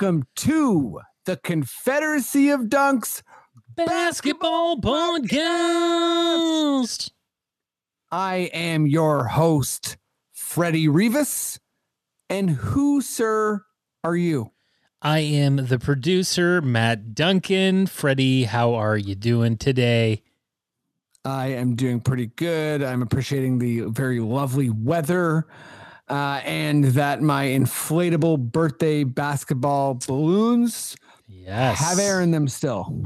Welcome to the Confederacy of Dunks. Basketball Podcast. I am your host, Freddie Rivas. And who, sir, are you? I am the producer, Matt Duncan. Freddie, how are you doing today? I am doing pretty good. I'm appreciating the very lovely weather uh, and that my inflatable birthday basketball balloons Yes. have air in them still.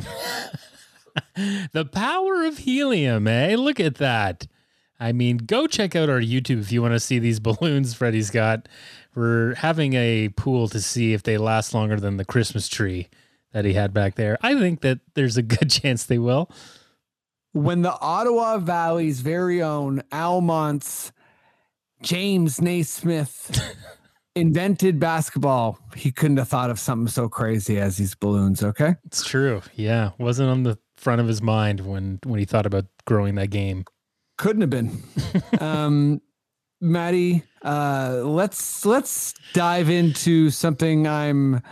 the power of helium, eh? Look at that. I mean, go check out our YouTube if you want to see these balloons Freddie's got. We're having a pool to see if they last longer than the Christmas tree that he had back there. I think that there's a good chance they will. When the Ottawa Valley's very own Almonte's James Naismith invented basketball, he couldn't have thought of something so crazy as these balloons, okay? It's true. Yeah, wasn't on the front of his mind when when he thought about growing that game. Couldn't have been. um Maddie, uh let's let's dive into something I'm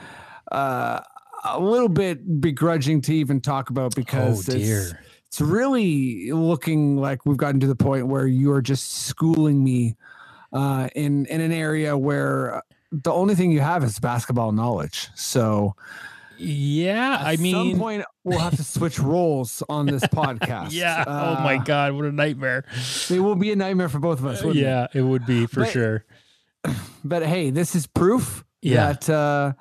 uh a little bit begrudging to even talk about because oh it's, it's really looking like we've gotten to the point where you are just schooling me uh, in in an area where the only thing you have is basketball knowledge. So Yeah, I mean, at some point we'll have to switch roles on this podcast. yeah. oh my Uh, god, what a nightmare. it will be a nightmare for both of us. wouldn't it? yeah, it would be for But- sure. but hey, this is proof Yeah. that uh,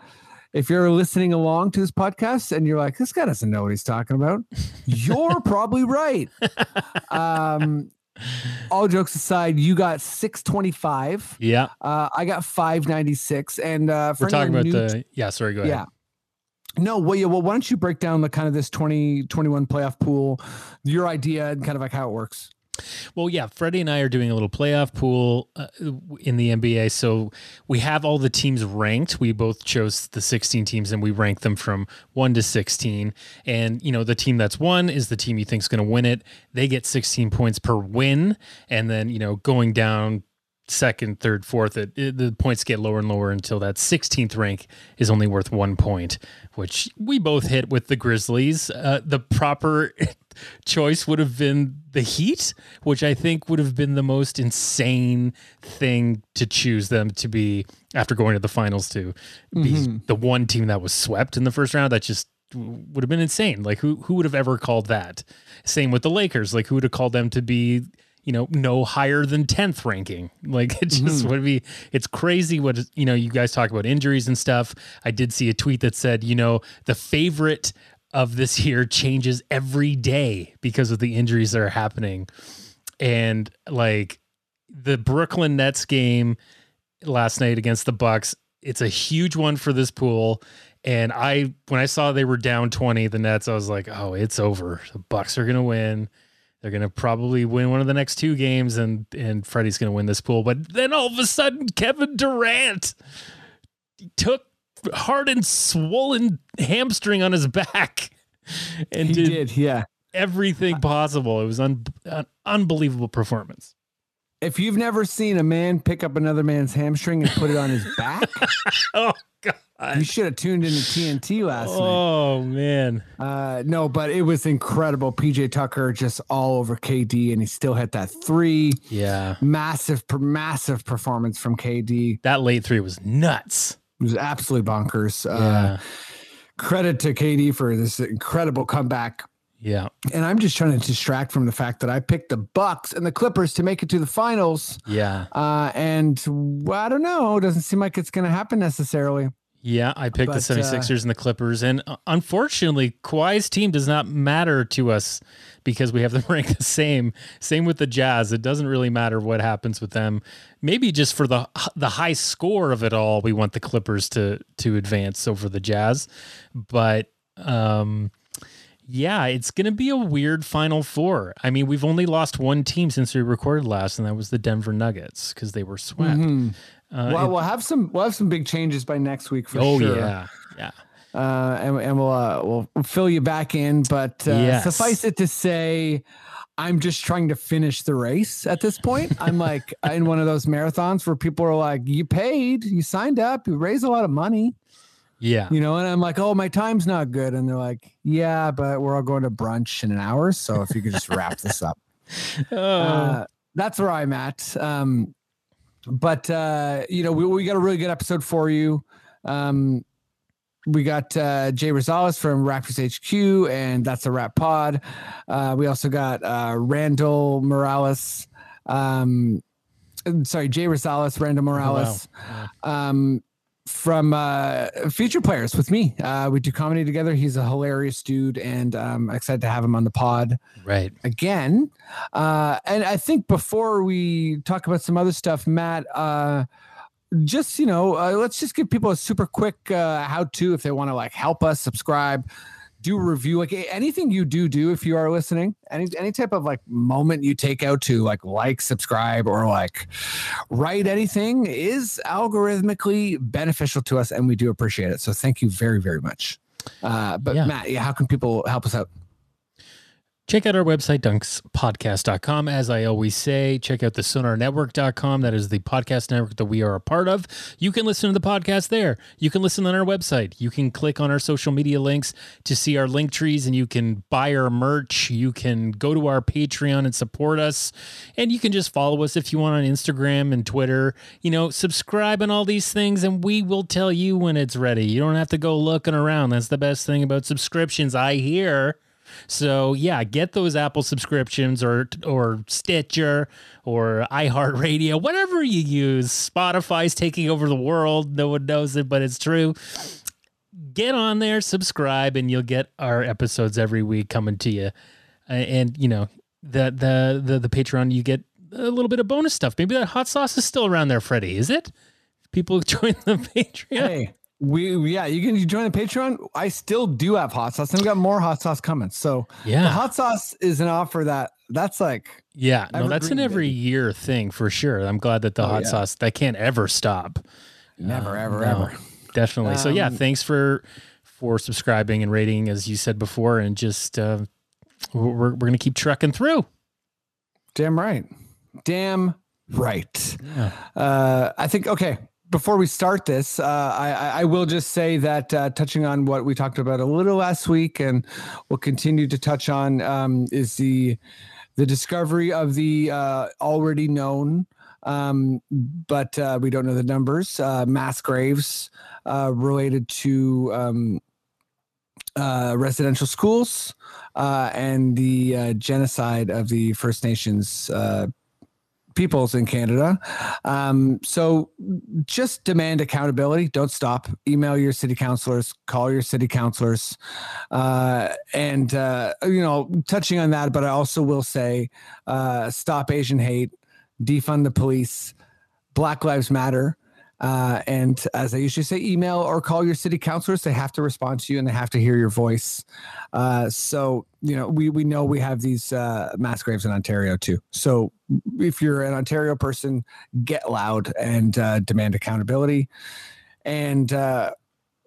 if you're listening along to this podcast and you're like, this guy doesn't know what he's talking about, you're probably right. Um, all jokes aside, you got 625. Yeah, Uh, I got 596. And uh, for we're talking about the. Yeah, sorry. Go ahead. yeah. No, well, yeah, well, why don't you break down the kind of this 2021 playoff pool, your idea, and kind of like how it works? Well, yeah, Freddie and I are doing a little playoff pool uh, in the NBA. So we have all the teams ranked. We both chose the 16 teams and we rank them from 1 to 16. And, you know, the team that's won is the team you think is going to win it. They get 16 points per win. And then, you know, going down second, third, fourth, it, it- the points get lower and lower until that 16th rank is only worth one point, which we both hit with the Grizzlies. Uh, the proper choice would have been the Heat, which I think would have been the most insane thing to choose them to be after going to the finals to be the one team that was swept in the first round. That just would have been insane. Like who who would have ever called that? Same with the Lakers. Like who would have called them to be you know no higher than 10th ranking. Like it just hmm. would be it's crazy what you know you guys talk about injuries and stuff. I did see a tweet that said you know the favorite of this year changes every day because of the injuries that are happening. And like the brooklyn nets game last night against the bucks it's a huge one for this pool. And i when i saw they were down 20 the nets i was like oh it's over. The bucks are gonna win they're gonna probably win one of the next two games, and and Freddie's gonna win this pool. But then all of a sudden, Kevin Durant took Harden's swollen hamstring on his back and He did, did, yeah. everything possible. It was un, an unbelievable performance. If you've never seen a man pick up another man's hamstring and put it on his back, Oh god, you should have tuned into TNT last night. Oh man! Uh, no, but it was incredible. PJ Tucker just all over KD, and he still hit that three. Yeah, Massive, per- massive performance from KD. That late three was nuts. It was absolutely bonkers. Uh, credit to KD for this incredible comeback. Yeah, And I'm just trying to distract from the fact that I picked the Bucks and the Clippers to make it to the finals. yeah, Uh, and well, I don't know. It Doesn't seem like it's going to happen necessarily. Yeah, I picked But, the uh, 76ers and the Clippers. And uh, unfortunately, Kawhi's team does not matter to us because we have them ranked the same. Same with the Jazz. It doesn't really matter what happens with them. Maybe just for the the high score of it all, we want the Clippers to to advance over the Jazz. But um yeah, it's going to be a weird final four. I mean, we've only lost one team since we recorded last, and that was the Denver Nuggets because they were swept. Mhm. Uh, well, it- we'll have some we'll have some big changes by next week for oh sure. yeah, yeah. uh, and, and we'll, uh, we'll fill you back in. But uh, Yes. suffice it to say, I'm just trying to finish the race at this point. I'm like in one of those marathons where people are like, "You paid, you signed up, you raised a lot of money, Yeah. you know," and I'm like, "Oh, my time's not good," and they're like, "Yeah, but we're all going to brunch in an hour, so if you could just wrap this up." Oh. Uh, that's where I'm at. Um, but uh, you know, we, we got a really good episode for you. Um, we got uh, Jay Rosales from Raptors HQ, and that's a rap pod. Uh, we also got uh, Randall Morales. Um, sorry, Jay Rosales, Randall Morales. Um, from uh, Feature Players with me. Uh, we do comedy together. He's a hilarious dude, and um, excited to have him on the pod right. again. Uh, and I think before we talk about some other stuff, Matt, uh, just you know, uh, let's just give people a super quick uh, how to if they want to like help us subscribe, do review, like anything you do do if you are listening, any any type of like moment you take out to like like subscribe or like write anything is algorithmically beneficial to us, and we do appreciate it. So thank you very very much. Uh, but Yeah. Matt, yeah, how can people help us out? Check out our website, dunkspodcast.com. As I always say, check out the sonarnetwork.com. That is the podcast network that we are a part of. You can listen to the podcast there. You can listen on our website. You can click on our social media links to see our link trees and you can buy our merch. You can go to our Patreon and support us. And you can just follow us if you want on Instagram and Twitter. You know, subscribe and all these things, and we will tell you when it's ready. You don't have to go looking around. That's the best thing about subscriptions, I hear. So yeah, get those Apple subscriptions or or Stitcher or iHeartRadio, whatever you use. Spotify's taking over the world. No one knows it, but it's true. Get on there, subscribe, and you'll get our episodes every week coming to you. And you know the the the the Patreon, you get a little bit of bonus stuff. Maybe that hot sauce is still around there, Freddie. Is it? People join the Patreon. Hey, we yeah, you can you join the Patreon. I still do have hot sauce, and we got more hot sauce coming. So Yeah. the hot sauce is an offer that that's like Yeah, no, that's an every baby. year thing for sure. I'm glad that the Oh, hot yeah. sauce that can't ever stop. never, Uh, ever, no, ever. Definitely. so yeah, Um, thanks for for subscribing and rating, as you said before, and just uh, we're we're gonna keep trucking through. Damn right. Damn right. Yeah. Uh, I think okay. Before we start this, uh, I, I will just say that uh, touching on what we talked about a little last week, and we'll continue to touch on, um, is the the discovery of the uh, already known, um, but uh, we don't know the numbers, uh, mass graves uh, related to um, residential schools and the genocide of the First Nations peoples in Canada. Um, so just demand accountability. Don't stop. Email your city councilors, call your city councilors. Uh, and, uh, you know, touching on that, but I also will say uh, stop Asian hate, defund the police, Black Lives Matter. Uh, and as I usually say, email or call your city councilors. They have to respond to you and they have to hear your voice. Uh, so, you know, we, we know we have these uh, mass graves in Ontario too. So if you're an Ontario person, get loud and uh, demand accountability. And uh,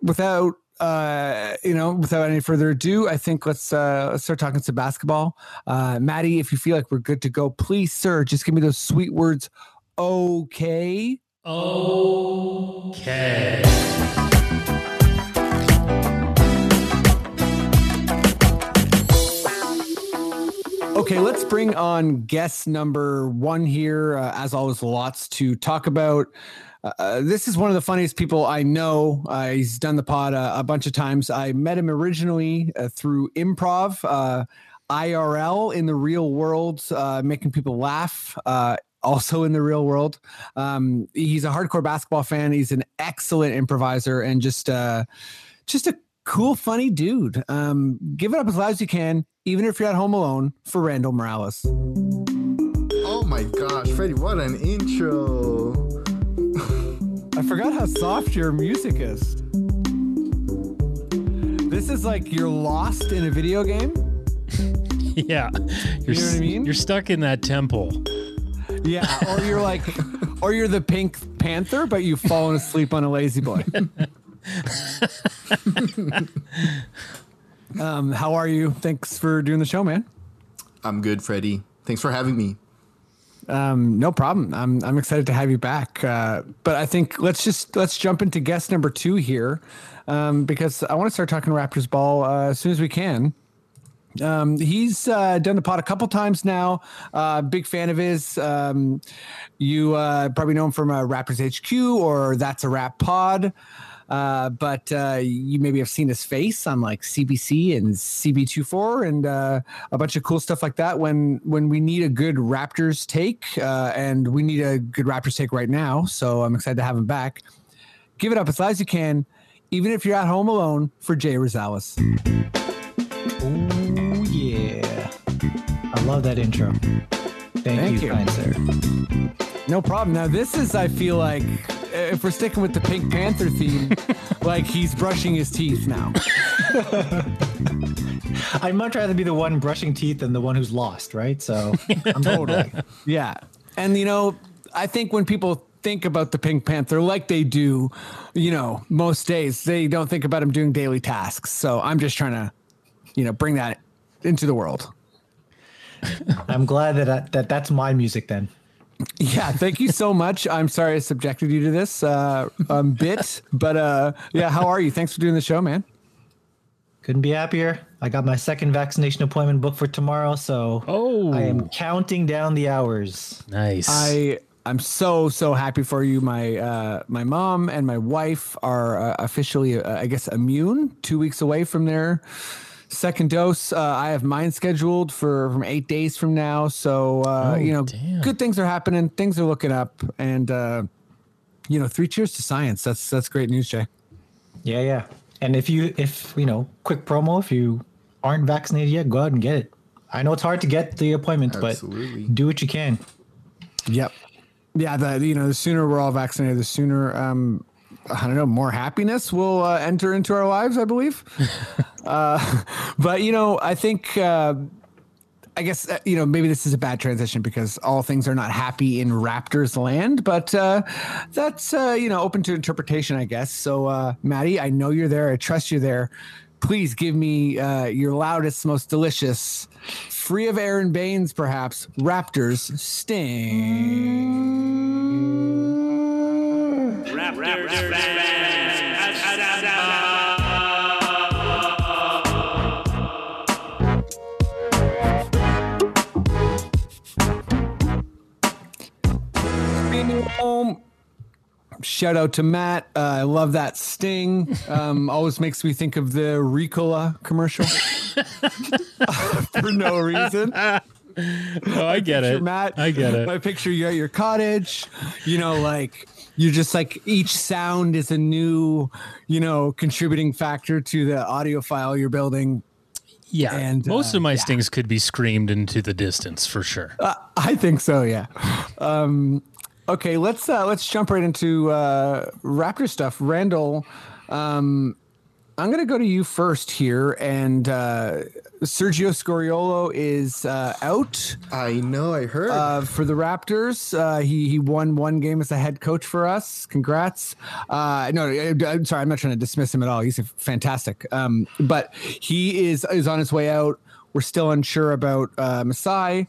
without, uh, you know, without any further ado, I think let's uh, let's start talking some basketball. Uh, Maddie, if you feel like we're good to go, please, sir, just give me those sweet words. Okay. Okay. Okay, let's bring on guest number one here. Uh, as always, lots to talk about. Uh, Uh, this is one of the funniest people I know. Uh, he's done the pod uh, a bunch of times. I met him originally uh, through improv, IRL in the real world, uh, making people laugh. Uh, also in the real world. Um, he's a hardcore basketball fan. He's an excellent improviser and just uh, just a cool, funny dude. Um, give it up as loud as you can, even if you're at home alone, for Randall Morales. Oh my gosh, Freddie, what an intro. I forgot how soft your music is. This is like you're lost in a video game. yeah, you're You know what I s- mean? You're stuck in that temple. Yeah, or you're like, or you're the Pink Panther, but you've fallen asleep on a lazy boy. um, how are you? Thanks for doing the show, man. I'm good, Freddie. Thanks for having me. Um, no problem. I'm I'm excited to have you back. Uh, but I think let's just let's jump into guest number two here, um, because I want to start talking Raptors ball uh, as soon as we can. Um, he's uh, done the pod a couple times now. Uh, big fan of his. Um, you uh, probably know him from uh, Raptors HQ or That's a Rap Pod. Uh, but uh, you maybe have seen his face on like CBC and CP24 and uh, a bunch of cool stuff like that. When when we need a good Raptors take, uh, and we need a good Raptors take right now, so I'm excited to have him back. Give it up as loud as you can, even if you're at home alone. For Jay Rosales. Love that intro. Thank, Thank you, you. kind sir. No problem. Now this is, I feel like, if we're sticking with the Pink Panther theme, like he's brushing his teeth now. I'd much rather be the one brushing teeth than the one who's lost, right? So I'm totally. Yeah. And, you know, I think when people think about the Pink Panther like they do, you know, most days, they don't think about him doing daily tasks. So I'm just trying to, you know, bring that into the world. I'm glad that, I, that that's my music then. Yeah, thank you so much. I'm sorry I subjected you to this uh, um, bit, but uh, yeah, how are you? Thanks for doing the show, man. Couldn't be happier. I got my second vaccination appointment booked for tomorrow, so Oh, I am counting down the hours. nice. I I'm so so happy for you. My uh, my mom and my wife are uh, officially, uh, I guess, immune. Two weeks away from their second dose. Uh, I have mine scheduled for from eight days from now. So uh, Oh, you know, damn. good things are happening. Things are looking up, and uh, you know, three cheers to science. That's that's great news, Jay. Yeah, yeah. And if you, if you know, quick promo, if you aren't vaccinated yet, go out and get it. I know it's hard to get the appointment, Absolutely. but do what you can. Yep. Yeah, the you know, the sooner we're all vaccinated, the sooner um I don't know, more happiness will uh, enter into our lives, I believe. uh, but you know, I think uh, I guess uh, you know maybe this is a bad transition because all things are not happy in Raptors land, but uh, that's uh, you know open to interpretation, I guess. So, uh, Maddie, I know you're there. I trust you're there. Please give me uh, your loudest, most delicious, free of Aron Baynes, perhaps Raptors sting. home. Shout out to Matt. Uh, I love that sting. Um, always makes me think of the Ricola commercial for no reason. oh, I get Picture it. Matt. I get it. I picture you at your cottage. You know, like you're just like each sound is a new, you know, contributing factor to the audio file you're building. Yeah, And, most uh, of my yeah. stings could be screamed into the distance for sure. Uh, I think so. Yeah. Um, okay, let's uh, let's jump right into uh, Raptor stuff. Randall, um, I'm going to go to you first here, and uh, Sergio Scariolo is uh, out I know, I heard. uh, for the Raptors. Uh, he he won one game as a head coach for us. Congrats. Uh, no, I'm sorry, I'm not trying to dismiss him at all. He's fantastic. Um, but he is is on his way out. We're still unsure about uh, Masai,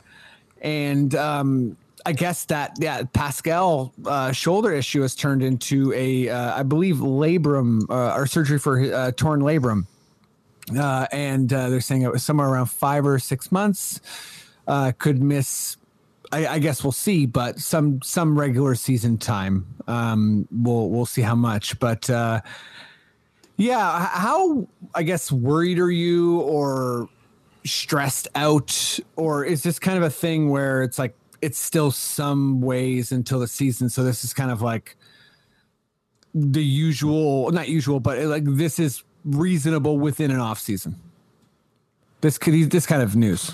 and um, I guess that yeah, Pascal uh, shoulder issue has turned into a uh, I believe labrum uh, or surgery for uh, torn labrum. Uh, and uh, they're saying it was somewhere around five or six months. Could miss I, I guess we'll see, but some some regular season time. Um, we'll we'll see how much, but yeah, how I guess worried are you or stressed out, or is this kind of a thing where it's like it's still some ways until the season. So this is kind of like the usual, not usual, but like this is reasonable within an off season. This could this kind of news.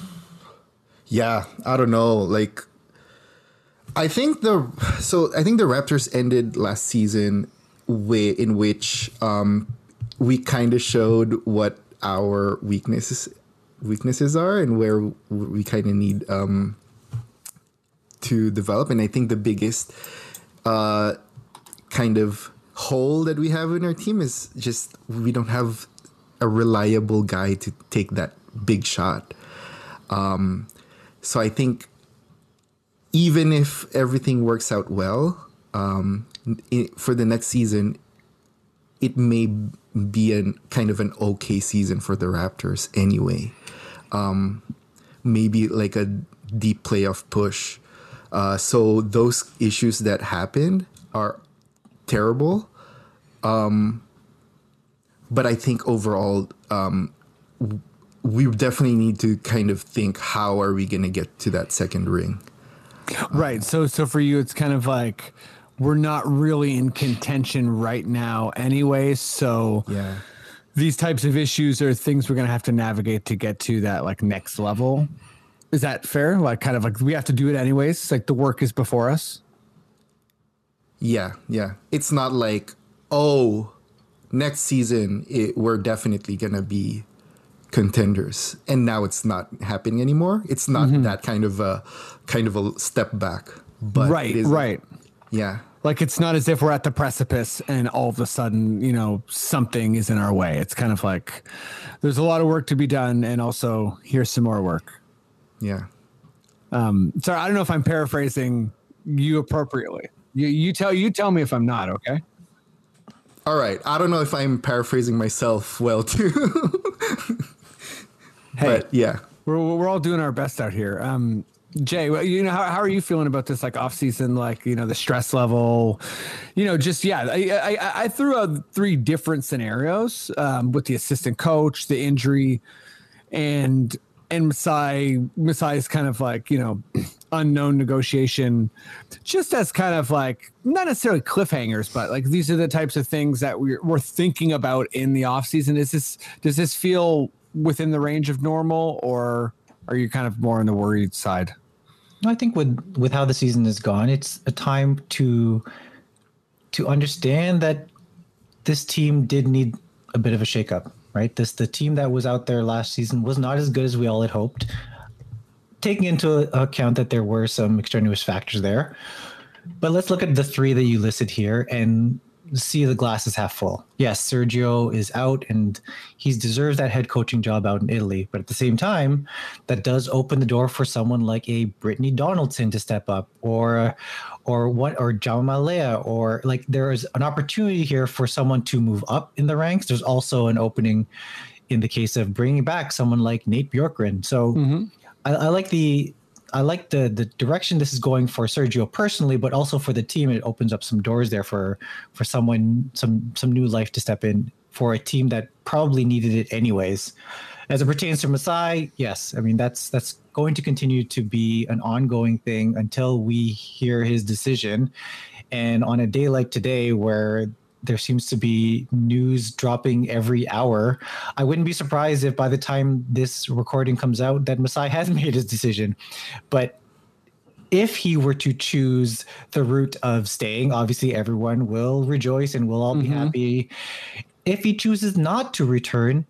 Yeah, I don't know. Like, I think the so I think the Raptors ended last season way in which um, we kind of showed what our weaknesses weaknesses are and where we kind of need um, to develop. And I think the biggest uh, kind of hole that we have in our team is just we don't have a reliable guy to take that big shot. Um, so I think even if everything works out well um, i for the next season, it may be a kind of an okay season for the Raptors anyway. Um, maybe like a deep playoff push. Uh, so those issues that happened are terrible. Um, but I think overall, um, we definitely need to kind of think how are we going to get to that second ring. Right. So so for you it's kind of like we're not really in contention right now anyway, so Yeah. these types of issues are things we're going to have to navigate to get to that like next level. Is that fair? Like kind of like we have to do it anyways, It's like the work is before us. Yeah, yeah. It's not like, oh, next season it, we're definitely gonna be contenders, and now it's not happening anymore. It's not mm-hmm. that kind of a kind of a step back. But right, right. Yeah, Like it's not as if we're at the precipice and all of a sudden, you know, something is in our way. It's kind of like there's a lot of work to be done and also here's some more work. Yeah. Um, sorry, I don't know if I'm paraphrasing you appropriately. You you tell you tell me if I'm not okay. All right. I don't know if I'm paraphrasing myself well too, Hey, but yeah. we're we're all doing our best out here. Um, Jay, well, you know how, how are you feeling about this like off season? Like you know the stress level, you know just yeah. I I, I threw out three different scenarios um, with the assistant coach, the injury, and and Masai Masai is kind of like you know unknown negotiation, just as kind of like not necessarily cliffhangers, but like these are the types of things that we're we're thinking about in the off season. Is this does this feel within the range of normal, or are you kind of more on the worried side? I think with with how the season has gone, it's a time to to understand that this team did need a bit of a shakeup, right? This the team that was out there last season was not as good as we all had hoped. Taking into account that there were some extraneous factors there. But let's look at the three that you listed here and see the glass is half full. Yes, Sergio is out and he deserves that head coaching job out in Italy. But at the same time, that does open the door for someone like a Brittni Donaldson to step up or or what or Jama Mahlalela or like there is an opportunity here for someone to move up in the ranks. There's also an opening in the case of bringing back someone like Nate Bjorkgren. So mm-hmm. I, I like the I like the the direction this is going for Sergio personally, but also for the team. It opens up some doors there for for someone some some new life to step in for a team that probably needed it anyways. As it pertains to Masai, yes, I mean that's that's going to continue to be an ongoing thing until we hear his decision. And on a day like today, where there seems to be news dropping every hour. I wouldn't be surprised if by the time this recording comes out that Masai has made his decision. But if he were to choose the route of staying, obviously everyone will rejoice and we'll all be mm-hmm. happy. If he chooses not to return,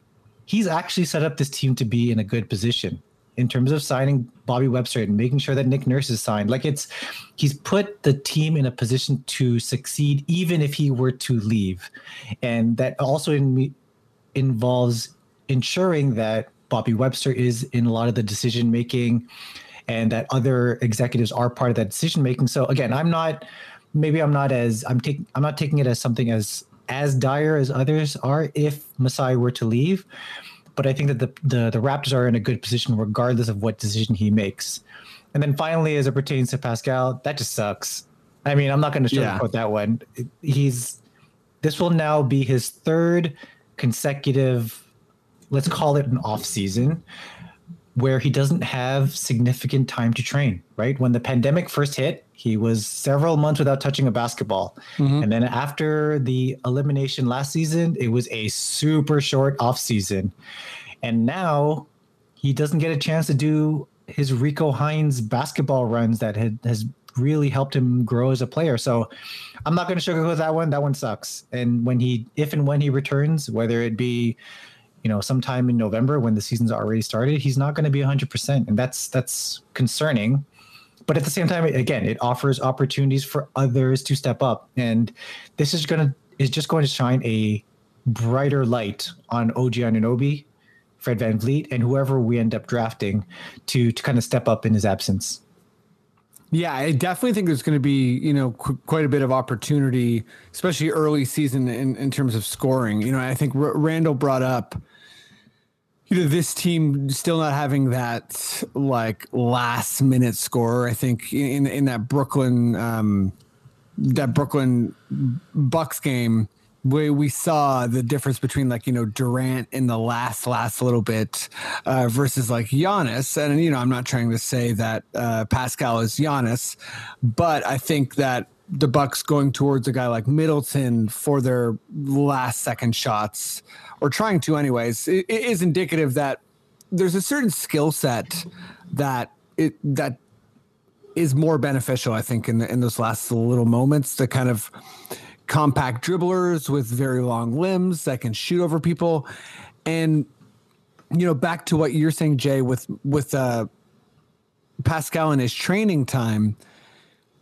he's actually set up this team to be in a good position in terms of signing Bobby Webster and making sure that Nick Nurse is signed. Like it's he's put the team in a position to succeed even if he were to leave. And that also in, involves ensuring that Bobby Webster is in a lot of the decision making and that other executives are part of that decision making. So again, I'm not maybe I'm not as I'm taking I'm not taking it as something as as dire as others are if Masai were to leave but I think that the, the the Raptors are in a good position regardless of what decision he makes. And then finally, as it pertains to Pascal, that just sucks. I mean, I'm not going to Yeah. sugarcoat that one. He's this will now be his third consecutive, let's call it an off season. where he doesn't have significant time to train, right? When the pandemic first hit, he was several months without touching a basketball. Mm-hmm. And then after the elimination last season, it was a super short off season. And now he doesn't get a chance to do his Rico Hines basketball runs that had, has really helped him grow as a player. So I'm not going to sugarcoat that one. That one sucks. And when he, if and when he returns, whether it be, you know, sometime in November when the season's already started, he's not going to be 100%. And that's, that's concerning. But at the same time, again, it offers opportunities for others to step up. And this is to, is just going to shine a brighter light on OG Anunoby, Fred VanVleet, and whoever we end up drafting to, to kind of step up in his absence. Yeah, I definitely think there's going to be, you know, qu- quite a bit of opportunity, especially early season in, in terms of scoring. You know, I think R- Randall brought up, this team still not having that like last minute score. I think in in that Brooklyn, um, that Brooklyn Bucks game, where we saw the difference between like you know Durant in the last last little bit uh, versus like Giannis, and you know I'm not trying to say that uh, Pascal is Giannis, but I think that the Bucks going towards a guy like Middleton for their last second shots or trying to anyways it, it is indicative that there's a certain skill set that it that is more beneficial I think in the, in those last little moments to kind of compact dribblers with very long limbs that can shoot over people. And you know back to what you're saying jay with with uh pascal in his training time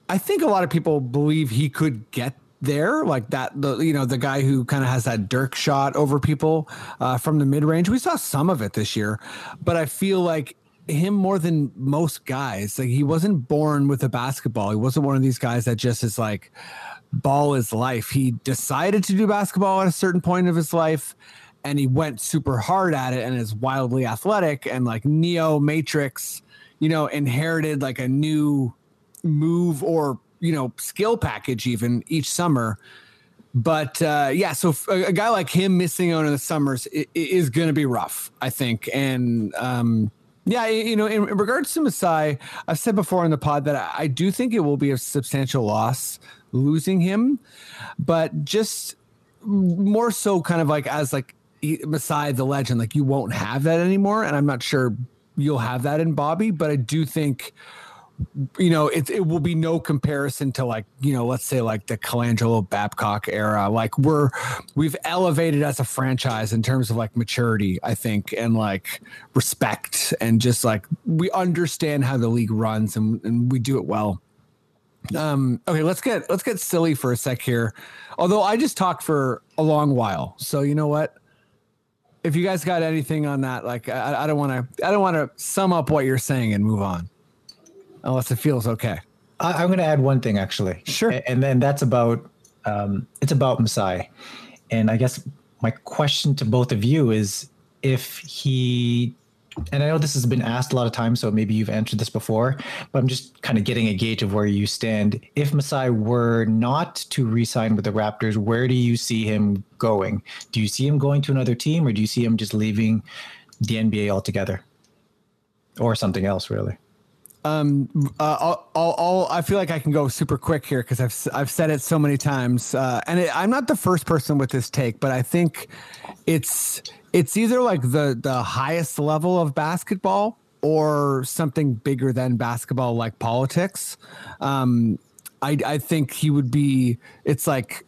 i think a lot of people believe he could get there like that the you know the guy who kind of has that dirk shot over people uh, from the mid-range we saw some of it this year but i feel like him more than most guys like he wasn't born with a basketball he wasn't one of these guys that just is like ball is life. He decided to do basketball at a certain point of his life and he went super hard at it and is wildly athletic and like Neo Matrix, you know, inherited like a new move or, you know, skill package even each summer. But uh, yeah, so a, a guy like him missing out in the summers is going to be rough, I think. And um, yeah, you know, in, in regards to Masai, I've said before in the pod that I, I do think it will be a substantial loss losing him, but just more so kind of like as like Masai the legend, like you won't have that anymore. And I'm not sure you'll have that in Bobby, but I do think you know, it it will be no comparison to like, you know, let's say like the Colangelo Babcock era. Like we're we've elevated as a franchise in terms of like maturity, I think, and like respect and just like we understand how the league runs and, and we do it well. Um, okay, let's get let's get silly for a sec here. Although I just talked for a long while. So you know what? If you guys got anything on that, like I, I don't want to I don't want to sum up what you're saying and move on. Unless it feels okay. I, I'm going to add one thing actually. Sure. And then that's about um, it's about Masai, and I guess my question to both of you is if he. And I know this has been asked a lot of times, so maybe you've answered this before, but I'm just kind of getting a gauge of where you stand. If Masai were not to re-sign with the Raptors, where do you see him going? Do you see him going to another team, or do you see him just leaving the NBA altogether, or something else, really? Uh, I'll, I'll, I'll, I feel like I can go super quick here because I've I've said it so many times, uh, and it, I'm not the first person with this take, but I think it's it's either like the the highest level of basketball or something bigger than basketball, like politics. Um, I I think he would be. It's like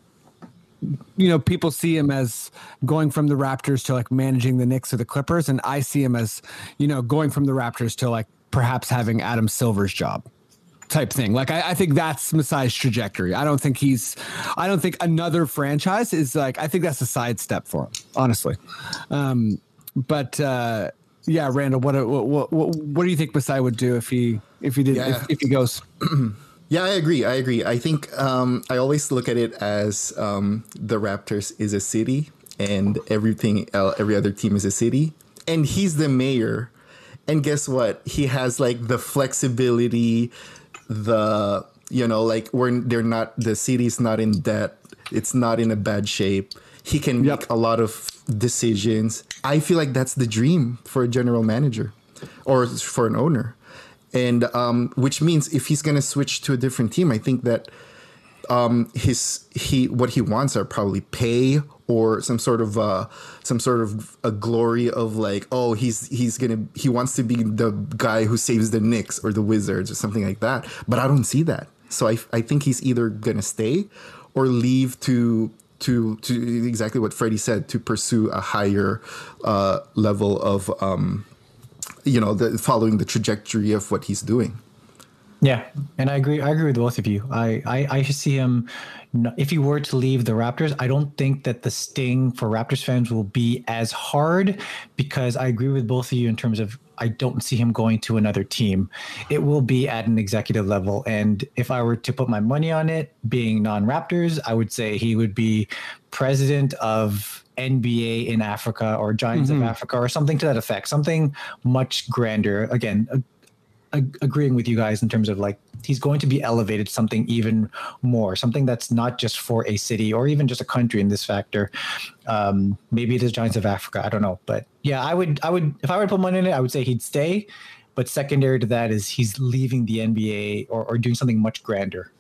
you know, people see him as going from the Raptors to like managing the Knicks or the Clippers, and I see him as, you know, going from the Raptors to like perhaps having Adam Silver's job type thing. Like I, I think that's Masai's trajectory. I don't think he's I don't think another franchise is like I think that's a sidestep for him, honestly. Um but uh yeah, Randall, what what what, what do you think Masai would do if he if he did Yeah. if, if he goes? Yeah, I agree. I agree. I think um, I always look at it as um, the Raptors is a city, and everything, every other team is a city, and he's the mayor. And guess what? He has like the flexibility, the you know, like we're they're not the city's not in debt. It's not in a bad shape. He can Yep. make a lot of decisions. I feel like that's the dream for a general manager. or for an owner, and um, which means if he's going to switch to a different team, I think that um, his he what he wants are probably pay or some sort of uh, some sort of a glory of like oh he's he's gonna he wants to be the guy who saves the Knicks or the Wizards or something like that. But I don't see that. So I I think he's either gonna stay or leave to to to exactly what Freddie said to pursue a higher uh, level of um, you know the following the trajectory of what he's doing. Yeah, and I agree. I agree with both of you. I I, I see him. If he were to leave the Raptors, I don't think that the sting for Raptors fans will be as hard because I agree with both of you in terms of I don't see him going to another team. It will be at an executive level, and if I were to put my money on it, being non-Raptors, I would say he would be president of NBA in Africa or Giants mm-hmm. of Africa or something to that effect. Something much grander. Again, ag- agreeing with you guys in terms of like he's going to be elevated something even more, something that's not just for a city or even just a country in this factor. Um, maybe it is Giants of Africa. I don't know, but yeah, I would, I would, if I were to put money in it, I would say he'd stay. But secondary to that is he's leaving the NBA or, or doing something much grander.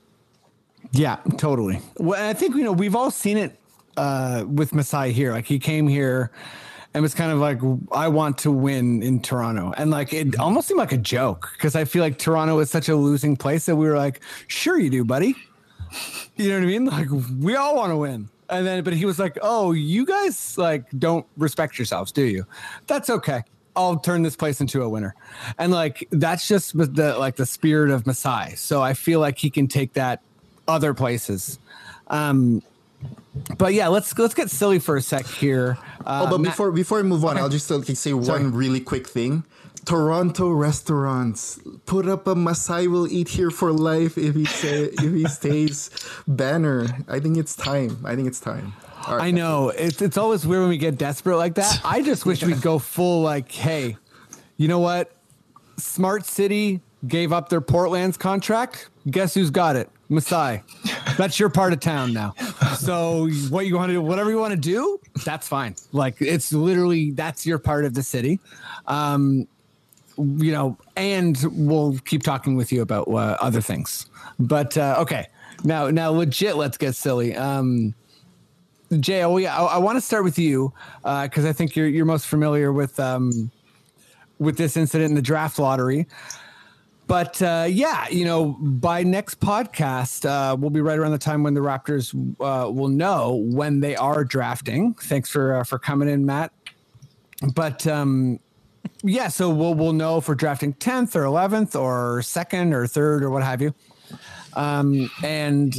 Yeah, totally. Well, I think you know we've all seen it uh, with Masai here. Like he came here and was kind of like, I want to win in Toronto. And like, it almost seemed like a joke because I feel like Toronto is such a losing place that we were like, sure, you do, buddy. You know what I mean? Like, we all want to win. And then, but he was like, oh, you guys like don't respect yourselves, do you? That's okay. I'll turn this place into a winner. And like, that's just the, like the spirit of Masai. So I feel like he can take that other places. Um, but yeah, let's let's get silly for a sec here. Uh, oh, but Matt, before before we move on, okay. I'll just uh, say Sorry. one really quick thing. Toronto restaurants put up a Masai will eat here for life if he say if he stays banner. I think it's time. I think it's time. Right. I know it's it's always weird when we get desperate like that. I just wish we'd go full like, hey, you know what? Smart City gave up their Port Lands contract. Guess who's got it? Masai. That's your part of town now. So what you want to do, whatever you want to do, that's fine. Like it's literally that's your part of the city. Um, you know, and we'll keep talking with you about uh, other things. But uh, okay, now now legit, let's get silly. Um, Jay, oh yeah, I, I want to start with you because uh, I think you're you're most familiar with um, with this incident in the draft lottery. But uh, yeah, you know, by next podcast, uh, we'll be right around the time when the Raptors uh, will know when they are drafting. Thanks for uh, for coming in, Matt. But um, yeah, so we'll we'll know if we're drafting tenth or eleventh or second or third or what have you. Um, and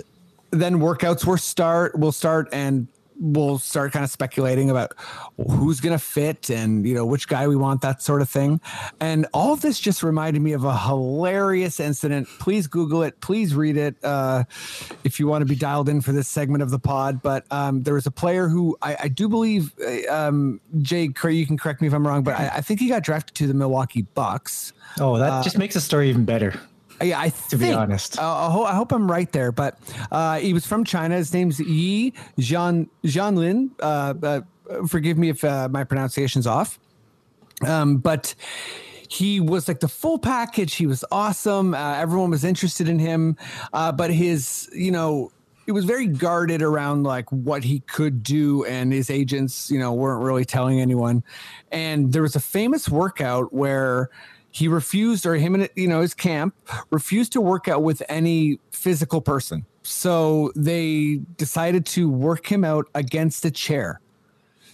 then workouts will start. Will start and we'll start kind of speculating about who's going to fit and you know which guy we want that sort of thing. And all of this just reminded me of a hilarious incident. Please google it. Please read it uh, if you want to be dialed in for this segment of the pod. But um, there was a player who i, I do believe uh, um, jay you can correct me if i'm wrong but I, I, think he got drafted to the milwaukee bucks. Oh that uh, just makes the story even better yeah, I to be honest, uh, I, hope, I, hope, I'm right there. But uh, he was from China. His name's Yi Jian Jianlin. Uh, uh, forgive me if uh, my pronunciation's off. Um, but he was like the full package. He was awesome. Uh, everyone was interested in him. but his, you know, it was very guarded around like what he could do and his agents you know weren't really telling anyone and there was a famous workout where he refused or him and you know his camp refused to work out with any physical person so they decided to work him out against a chair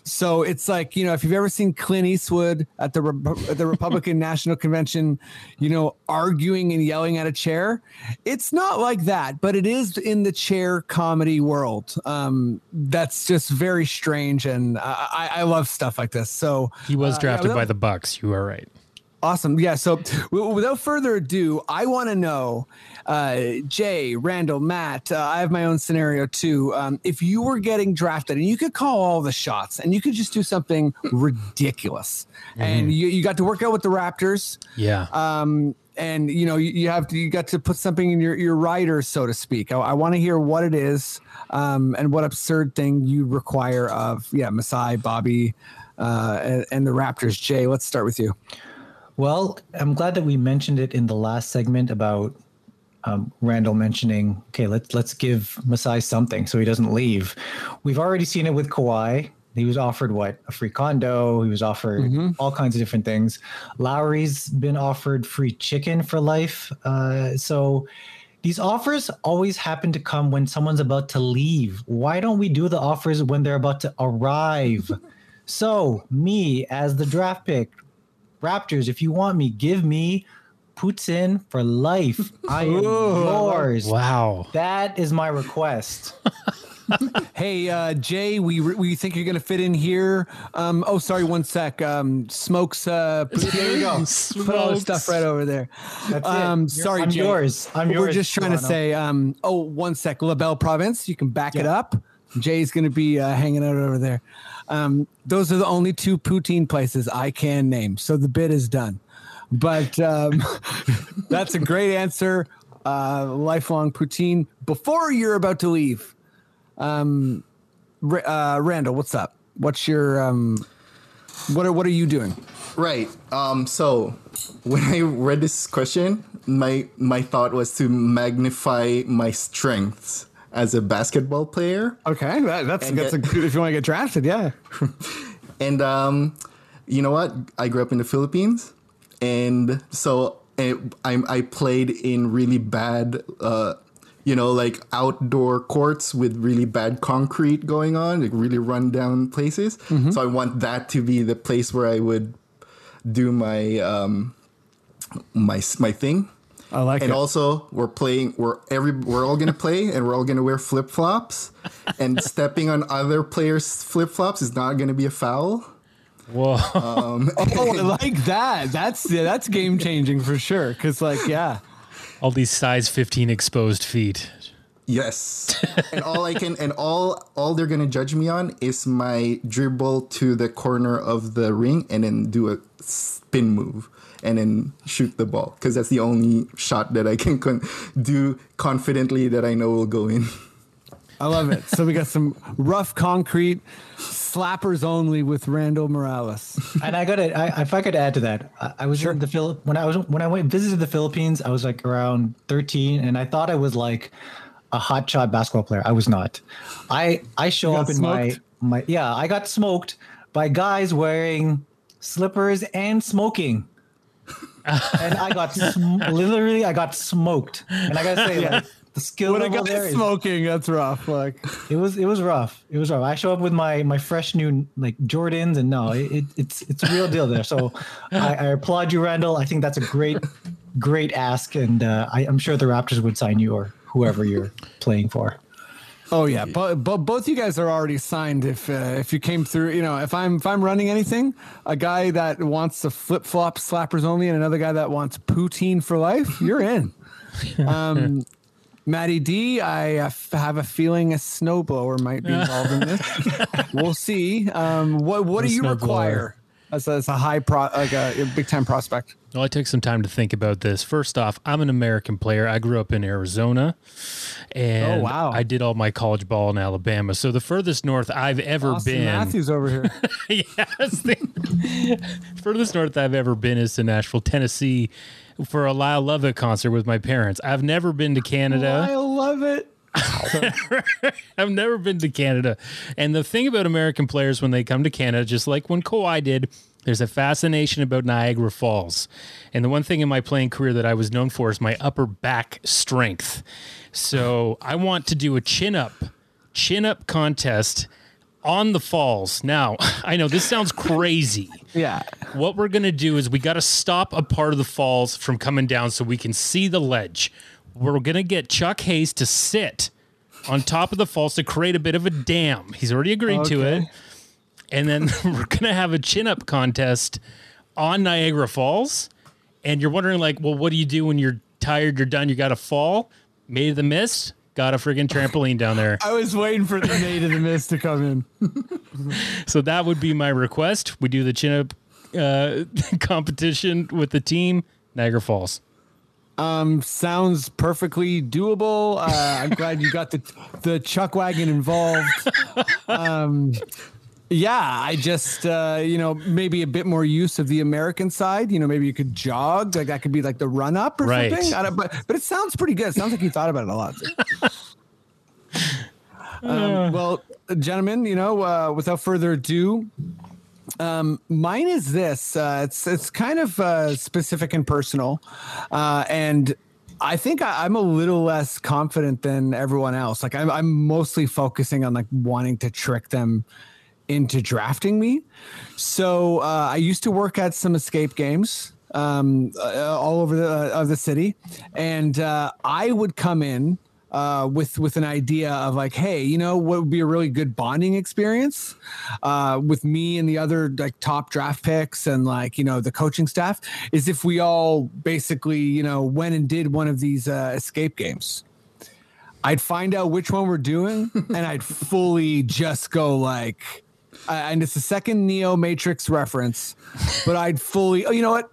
so it's like you know if you've ever seen Clint Eastwood at the Re- the Republican National Convention, you know arguing and yelling at a chair, it's not like that, but it is in the chair comedy world. Um, that's just very strange, and I, I love stuff like this. So he was drafted uh, yeah, by the Bucks. You are right. Awesome. Yeah. So w- without further ado, I want to know, uh, Jay, Randall, Matt, uh, I have my own scenario too. Um, if you were getting drafted and you could call all the shots and you could just do something ridiculous mm-hmm. and you, you got to work out with the Raptors. Yeah. Um, and you know, you, you have to, you got to put something in your, your rider, so to speak. I, I want to hear what it is um, and what absurd thing you require of, yeah, Masai, Bobby, uh, and, and the Raptors. Jay, let's start with you. Well, I'm glad that we mentioned it in the last segment about um, Randall mentioning, okay, let's let's give Masai something so he doesn't leave. We've already seen it with Kawhi. He was offered what a free condo. He was offered all kinds of different things. Lowry's been offered free chicken for life. Uh, so these offers always happen to come when someone's about to leave. Why don't we do the offers when they're about to arrive? so me as the draft pick, Raptors, if you want me, give me poutine for life. I am yours. Wow. That is my request. Hey, uh, Jay, we we think you're gonna fit in here. Um, oh, sorry, one sec. Um, smokes. Uh, put, there you go. Put all the stuff right over there. That's it. Um, You're- sorry, I'm Jay. yours. I'm We're just trying to say. Um, oh, one sec. La Belle Province. You can back it up. Jay's gonna be uh, hanging out over there. Um, those are the only two poutine places I can name. So the bid is done. But um, that's a great answer. Uh, lifelong poutine. Before you're about to leave, um, uh, Randall, what's up? What's your um, what are what are you doing? Right. Um, so when I read this question, my my thought was to magnify my strengths as a basketball player. Okay, that, that's that's a good if you want to get drafted. Yeah. And um, you know what? I grew up in the Philippines, and so eh, I I played in really bad, uh, you know, like outdoor courts with really bad concrete going on, like really run down places. So I want that to be the place where I would do my um, my my thing. I like and it. also we're playing we're every we're all gonna play and we're all gonna wear flip flops and stepping on other players flip flops is not gonna be a foul Whoa. Um, oh, I like that. That's yeah, that's game changing for sure. Because like, yeah, All these size 15 exposed feet. yes and all i can and all all they're gonna judge me on is my dribble to the corner of the ring and then do a spin move and then shoot the ball because that's the only shot that i can con- do confidently that i know will go in I love it. So we got some rough concrete slappers only with Randall Morales. and I gotta, if I could add to that, I, I was in the Philip when I was when I went visited the Philippines. I was like around thirteen, and I thought I was like a hot shot basketball player. I was not. I I show up in smoked? my my yeah. I got smoked by guys wearing slippers and smoking. and I got sm- literally, I got smoked. And I gotta say, like, the skill When I level there is smoking, that's rough. Like, it was it was rough. It was rough. I show up with my my fresh new like Jordans, and no, it, it, it's it's a real deal there. So I, I applaud you, Randall. I think that's a great great ask, and uh, I, I'm sure the Raptors would sign you or whoever you're playing for. Oh yeah, but but both you guys are already signed. If uh, if you came through, you know, if I'm if I'm running anything, a guy that wants to flip flop slappers only, and another guy that wants poutine for life, you're in. Um, Matty D, I have a feeling a snowblower might be involved in this. we'll see. Um, what what A do you require as a, as a high pro like a, big time prospect? Well, I took some time to think about this. First off, I'm an American player. I grew up in Arizona, and Oh, wow. I did all my college ball in Alabama. So the furthest north I've ever Auston been, Matthews over here. yes, the furthest north I've ever been is to Nashville, Tennessee, for a Lyle Lovett concert with my parents. I've never been to Canada. I love it. I've never been to Canada. And the thing about American players when they come to Canada, just like when Kawhi did, there's a fascination about Niagara Falls. And the one thing in my playing career that I was known for is my upper back strength. So I want to do a chin up, chin up contest on the falls. Now, I know this sounds crazy. Yeah. What we're going to do is we got to stop a part of the falls from coming down so we can see the ledge. We're going to get Chuck Hayes to sit on top of the falls to create a bit of a dam. He's already agreed to it. And then we're going to have a chin up contest on Niagara Falls. And you're wondering, like, well, what do you do when you're tired, you're done, you got to fall? Maid of the Mist, got a friggin' trampoline down there. I was waiting for the maid of the mist to come in. So that would be my request. We do the chin up uh, competition with the team, Niagara Falls. Um, sounds perfectly doable. Uh, I'm glad you got the the chuck wagon involved. Um, Yeah, I just uh, you know maybe a bit more use of the American side. You know, maybe you could jog like that could be like the run up or Right. something. I don't, but but it sounds pretty good. It sounds like you thought about it a lot. um, well, gentlemen, you know, uh, without further ado, um, mine is this. Uh, it's it's kind of uh, specific and personal, uh, and I think I, I'm a little less confident than everyone else. Like I'm, I'm mostly focusing on like wanting to trick them into drafting me. So uh, I used to work at some escape games um, uh, all over the uh, of the city, and uh, I would come in uh, with with an idea of like, hey, you know, what would be a really good bonding experience uh, with me and the other like top draft picks and like you know the coaching staff is if we all basically you know went and did one of these uh, escape games. I'd find out which one we're doing, and I'd fully just go like, uh, and it's a second Neo Matrix reference, but I'd fully, oh, you know what?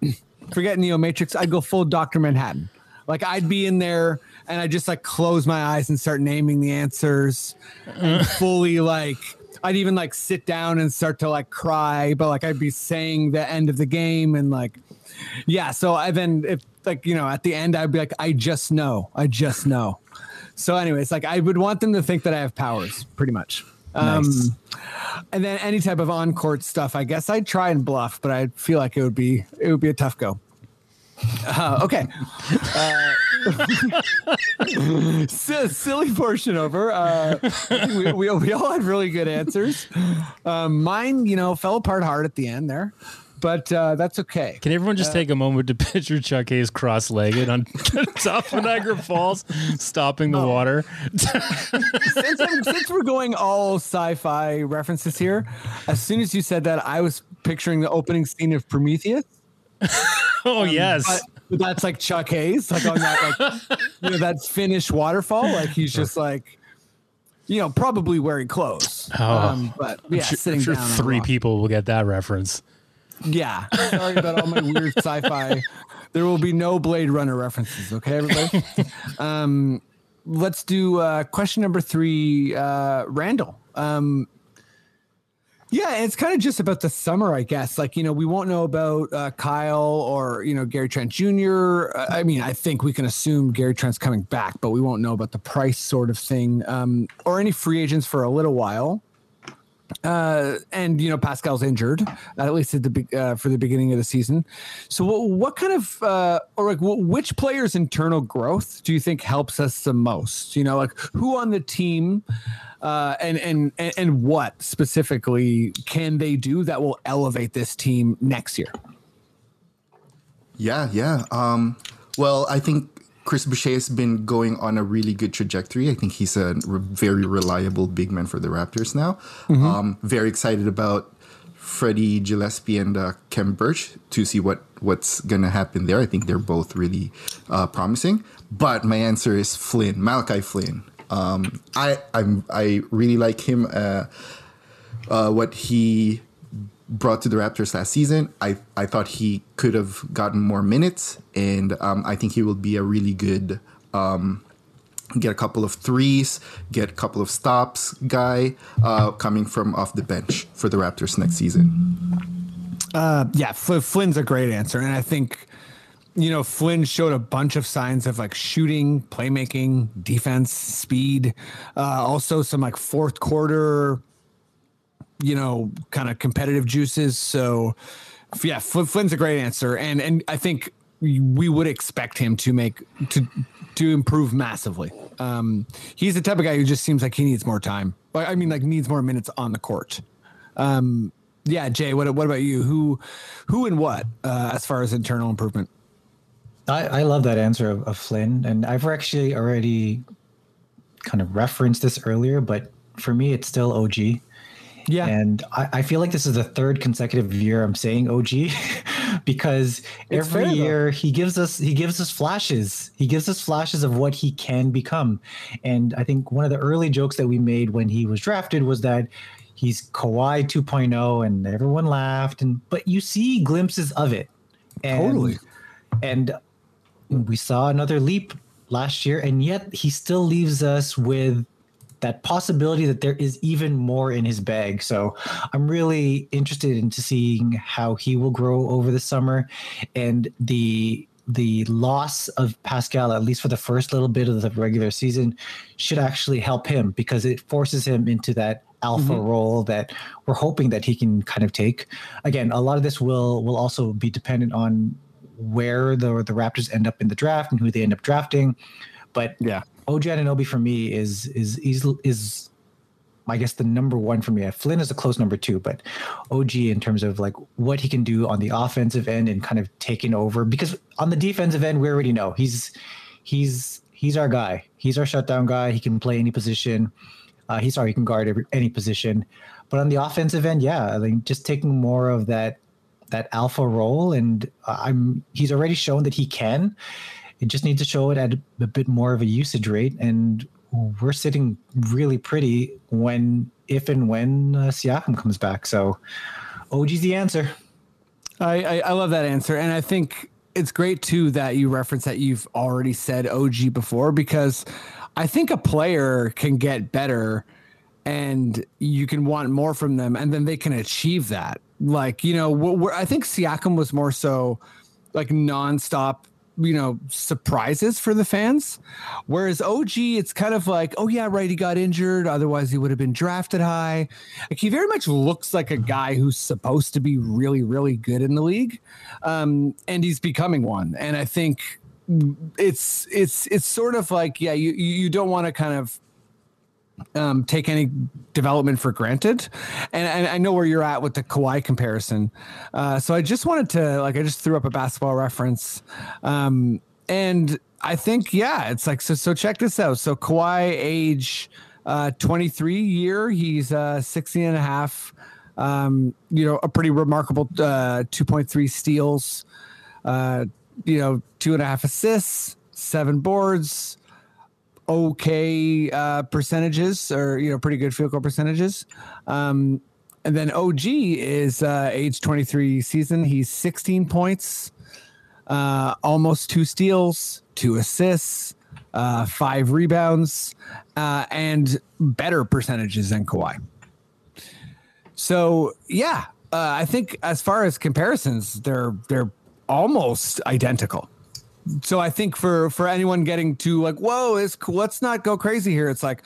Forget Neo Matrix. I'd go full Doctor Manhattan. Like I'd be in there, and I just like close my eyes and start naming the answers, and fully like. I'd even like sit down and start to like cry, but like I'd be saying the end of the game and like, yeah. So I then if like you know at the end I'd be like, I just know, I just know. So, anyways, like I would want them to think that I have powers, pretty much. Um, Nice. and then any type of on court stuff, I guess I'd try and bluff, but I feel like it would be it would be a tough go. Uh, okay, uh, si- silly portion over. Uh, we, we, we all had really good answers. Um, mine, you know, fell apart hard at the end there, but uh, that's okay. Can everyone just take a moment to picture Chuck Hayes cross-legged on top of Niagara Falls, stopping the water? since, since we're going all sci-fi references here, as soon as you said that, I was picturing the opening scene of Prometheus. Oh yes. But that's like Chuck Hayes, like on that, like you know, that Finnish waterfall. Like he's just like, you know, probably wearing clothes. Um, but yeah, Sure- sitting I'm sure down. three people will get that reference. Yeah. Sorry about all my weird sci-fi. There will be no Blade Runner references. Okay, everybody. um, let's do uh, question number three. Uh, Randall. Um, yeah, it's kind of just about the summer, I guess. Like, you know, we won't know about uh, Kyle or, you know, Gary Trent Jr. I mean, I think we can assume Gary Trent's coming back, but we won't know about the price sort of thing um, or any free agents for a little while. Uh, and you know Pascal's injured at least at the be- uh, for the beginning of the season. So what, what kind of uh, or like wh- which player's internal growth do you think helps us the most? You know, like who on the team uh, and and and what specifically can they do that will elevate this team next year? Yeah, yeah. Um, well, I think Chris Boucher has been going on a really good trajectory. I think he's a re- very reliable big man for the Raptors now. Um, very excited about Freddie Gillespie and uh, Khem Birch to see what what's gonna happen there. I think they're both really uh, promising. But my answer is Flynn, Malachi Flynn. Um, I I'm, I really like him. Uh, uh, what he brought to the Raptors last season. I, I thought he could have gotten more minutes, and um, I think he will be a really good um, get a couple of threes, get a couple of stops guy uh, coming from off the bench for the Raptors next season. Uh, yeah, Fl- Flynn's a great answer, and I think you know Flynn showed a bunch of signs of like shooting, playmaking, defense, speed, uh, also some like fourth quarter, you know, kind of competitive juices. So yeah, Flynn's a great answer, and and I think we would expect him to make to to improve massively. Um, he's the type of guy who just seems like he needs more time. I mean, like needs more minutes on the court. Um, yeah, Jay, what what about you? Who who and what uh, as far as internal improvement? I, I love that answer of, of Flynn, and I've actually already kind of referenced this earlier, but for me, it's still OG. Yeah, And I, I feel like this is the third consecutive year I'm saying OG because It's every fair, though. year he gives us he gives us flashes. He gives us flashes of what he can become. And I think one of the early jokes that we made when he was drafted was that he's Kawhi 2.0 and everyone laughed and but you see glimpses of it. And, Totally. And we saw another leap last year and yet he still leaves us with that possibility that there is even more in his bag. So I'm really interested into seeing how he will grow over the summer, and the the loss of Pascal, at least for the first little bit of the regular season, should actually help him because it forces him into that alpha Mm-hmm. role that we're hoping that he can kind of take. Again, a lot of this will will also be dependent on where the the Raptors end up in the draft and who they end up drafting. But Yeah. OG Anunoby for me is is is is I guess the number one for me. Flynn is a close number two, but OG in terms of like what he can do on the offensive end and kind of taking over. Because on the defensive end, we already know he's he's he's our guy. He's our shutdown guy. He can play any position. Uh, he's sorry, he can guard every, any position. But on the offensive end, yeah, I think just taking more of that that alpha role, and uh, I'm he's already shown that he can. It just needs to show it at a, bit more of a usage rate, and we're sitting really pretty when, if and when uh, Siakam comes back. So, OG's the answer. I, I I love that answer, and I think it's great too that you reference that you've already said OG before because I think a player can get better, and you can want more from them, and then they can achieve that. Like you know, I think Siakam was more so like nonstop you know surprises for the fans. Whereas og it's kind of like oh yeah right he got injured. Otherwise he would have been drafted high. Like he very much looks like a guy who's supposed to be really really good in the league. Um and he's becoming one. And i think it's it's it's sort of like yeah you you don't want to kind of um, take any development for granted. And, and I know where you're at with the Kawhi comparison. Uh, so I just wanted to, like, I just threw up a basketball reference. Um, and I think, yeah, it's like, so, so check this out. So Kawhi, age uh, 23 year, he's uh, 16 and a half. Um, you know, a pretty remarkable uh, 2.3 steals, uh, you know, two and a half assists, seven boards, okay uh, percentages or you know pretty good field goal percentages. Um, and then OG is uh, age 23 season. He's 16 points, uh, almost two steals, two assists, uh, five rebounds, uh, and better percentages than Kawhi. So yeah, uh, I think as far as comparisons, they're they're almost identical so I think for for anyone getting to like, whoa, it's let's not go crazy here. It's like,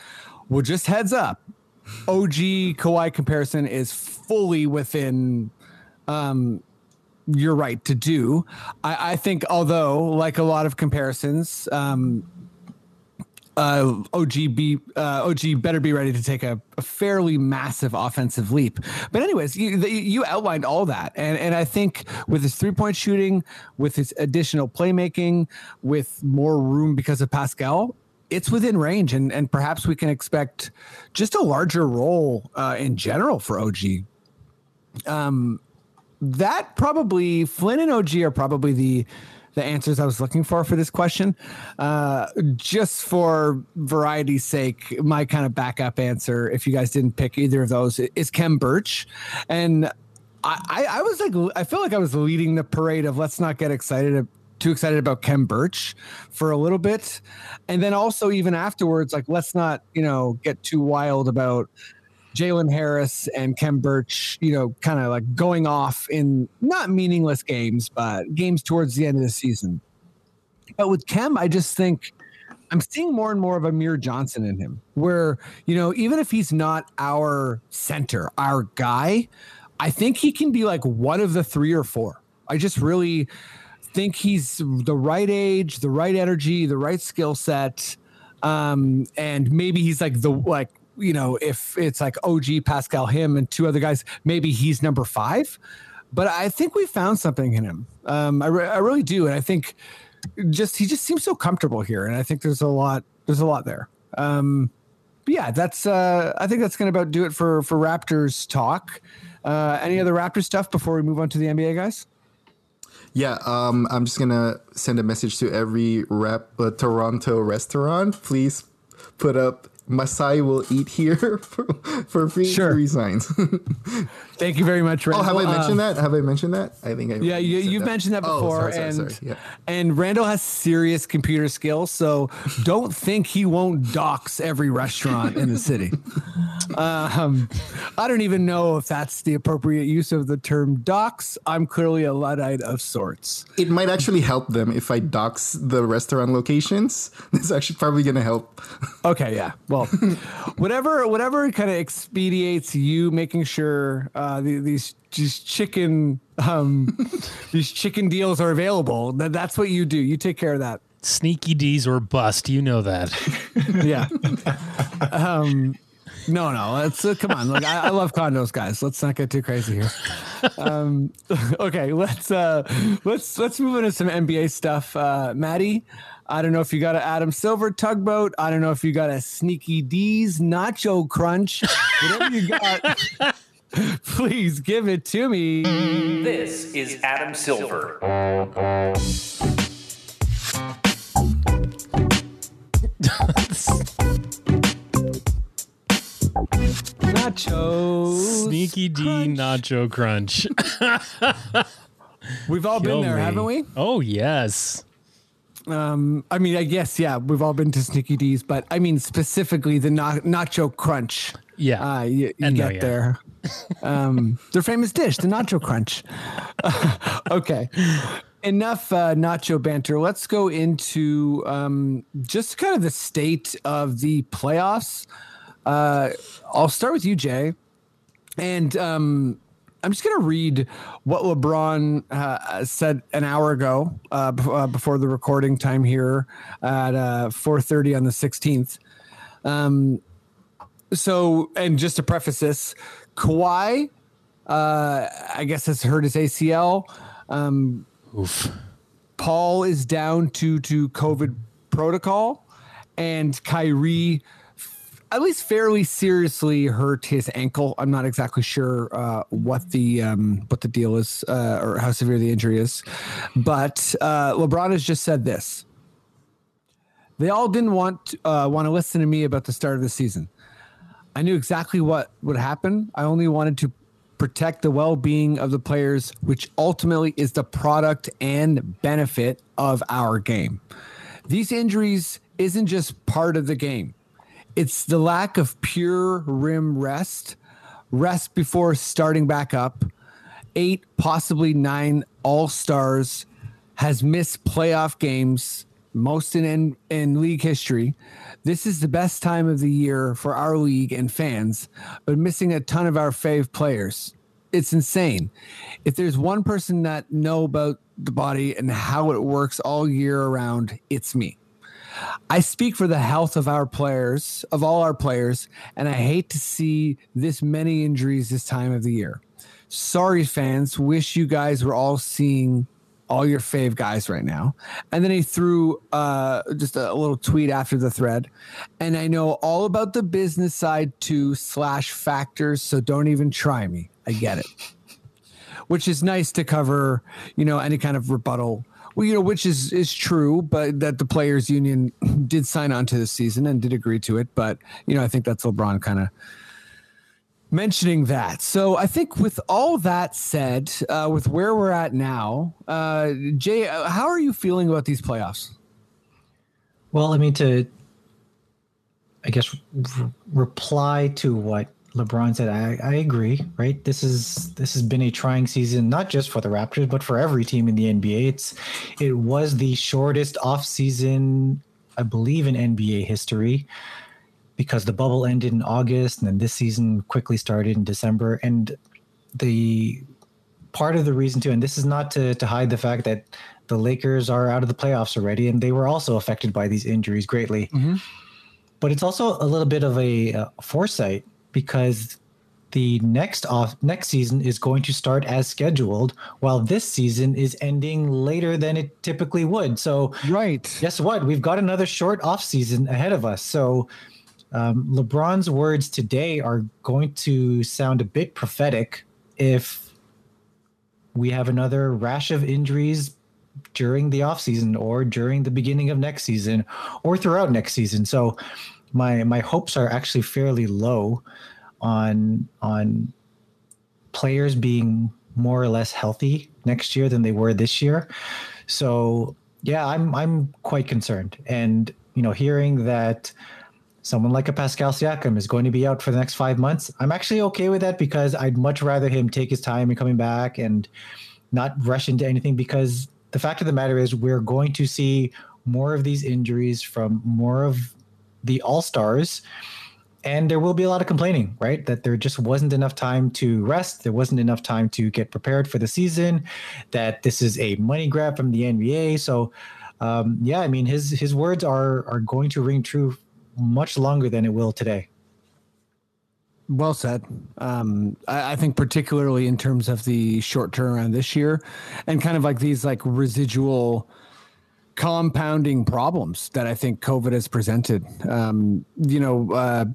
well, just heads up, OG Kawhi comparison is fully within um your right to do. I, I think although like a lot of comparisons, um uh, OG be uh, OG better be ready to take a, a fairly massive offensive leap. But anyways, you, you outlined all that, and and I think with his three point shooting, with his additional playmaking, with more room because of Pascal, it's within range, and and perhaps we can expect just a larger role uh, in general for OG. Um, that probably Flynn and OG are probably the the answers I was looking for for this question. Uh, just for variety's sake, my kind of backup answer, if you guys didn't pick either of those, is Khem Birch. And I, I, I was like, I feel like I was leading the parade of let's not get excited too excited about Khem Birch for a little bit. And then also even afterwards, like let's not, you know, get too wild about Jalen Harris and Khem Birch, you know, kind of like going off in not meaningless games, but games towards the end of the season. But with Khem, I just think I'm seeing more and more of Amir Johnson in him, where, you know, even if he's not our center, our guy, I think he can be like one of the three or four. I just really think he's the right age, the right energy, the right skill set. Um, and maybe he's like the like you know, if it's like OG, Pascal, him, and two other guys, maybe he's number five. But I think we found something in him. Um, I, re- I really do, and I think just he just seems so comfortable here, and I think there's a lot there's a lot there. Um, yeah, that's uh, I think that's going to about do it for for Raptors talk. Uh, any other Raptors stuff before we move on to the NBA guys? Yeah, um, I'm just gonna send a message to every rep uh, Toronto restaurant. Please put up Masai will eat here for, for free. Sure. Free signs. Thank you very much, Randall. oh, have I mentioned that? Have I mentioned that? I think I. Yeah, you, you've mentioned that Oh, before, sorry, sorry, and sorry. Yeah. and Randall has serious computer skills, so don't think he won't dox every restaurant in the city. Um, I don't even know if that's the appropriate use of the term dox. I'm clearly a luddite of sorts. It might actually help them if I dox the restaurant locations. It's actually probably going to help. Okay, yeah. Well, whatever, whatever kind of expediates you making sure uh, the, these these chicken um, these chicken deals are available. That, that's what you do. You take care of that. Sneaky Dee's or bust. You know that. Yeah. um, no, no. Let's uh, come on. Look, I, I love condos, guys. Let's not get too crazy here. Um, okay, let's uh, let's let's move into some NBA stuff. Uh, Maddie, I don't know if you got an Adam Silver tugboat. I don't know if you got a Sneaky Dee's Nacho Crunch. Whatever you got, please give it to me. This is Adam Silver. Nachos. Sneaky Dee Nacho Crunch. We've all Kill been there, me. haven't we? Oh yes. Um, I mean, I guess yeah, we've all been to Sneaky Dee's, but I mean specifically the na- Nacho Crunch. Yeah. uh, you, you no, get yeah. there. Um, their famous dish, the Nacho Crunch. okay, enough uh, Nacho banter. Let's go into um, just kind of the state of the playoffs. Uh, I'll start with you, Jay, and um, I'm just going to read what LeBron uh, said an hour ago uh, bef- uh, before the recording time here at uh, 4:30 on the 16th. Um, so, and just to preface this, Kawhi, uh, I guess has hurt his ACL. Um, Oof. Paul is down to to COVID protocol, and Kyrie, at least fairly seriously hurt his ankle. I'm not exactly sure uh, what the um, what the deal is uh, or how severe the injury is, but uh, LeBron has just said this. They all didn't want uh, want to listen to me about the start of the season. I knew exactly what would happen. I only wanted to protect the well-being of the players, which ultimately is the product and benefit of our game. These injuries isn't just part of the game. It's the lack of pure rim rest, rest before starting back up. Eight, possibly nine all-stars has missed playoff games, most in, in in league history. This is the best time of the year for our league and fans, but missing a ton of our fave players. It's insane. If there's one person that know about the body and how it works all year around, it's me. I speak for the health of our players, of all our players, and I hate to see this many injuries this time of the year. Sorry, fans. Wish you guys were all seeing all your fave guys right now. And then he threw uh, just a little tweet after the thread. And I know all about the business side too, slash factors. So don't even try me. I get it. Which is nice to cover, you know, any kind of rebuttal. Well, you know, which is is true, but that the players' union did sign on to this season and did agree to it. But you know, I think that's LeBron kind of mentioning that. So I think with all that said, uh, with where we're at now, uh, Jay, uh, how are you feeling about these playoffs? Well, I mean, to, I guess, r- reply to what LeBron said, I, I agree, right? This is this has been a trying season, not just for the Raptors, but for every team in the NBA. It's it was the shortest off season, I believe, in NBA history, because the bubble ended in August, and then this season quickly started in December. And the part of the reason too, and this is not to to hide the fact that the Lakers are out of the playoffs already, and they were also affected by these injuries greatly. But it's also a little bit of a uh, foresight because the next off next season is going to start as scheduled, while this season is ending later than it typically would. So Right. guess what? We've got another short off season ahead of us. So um, LeBron's words today are going to sound a bit prophetic if we have another rash of injuries during the off season or during the beginning of next season or throughout next season. So my my hopes are actually fairly low on on players being more or less healthy next year than they were this year. So yeah, I'm I'm quite concerned. And you know, hearing that someone like a Pascal Siakam is going to be out for the next five months, I'm actually okay with that because I'd much rather him take his time in coming back and not rush into anything because the fact of the matter is we're going to see more of these injuries from more of the all stars and there will be a lot of complaining right? That there just wasn't enough time to rest there wasn't enough time to get prepared for the season that this is a money grab from the nba so um, yeah i mean his his words are are going to ring true much longer than it will today. Well said. Um, I, I think particularly in terms of the short turnaround this year, and kind of like these like residual compounding problems that I think COVID has presented. Um, you know, uh,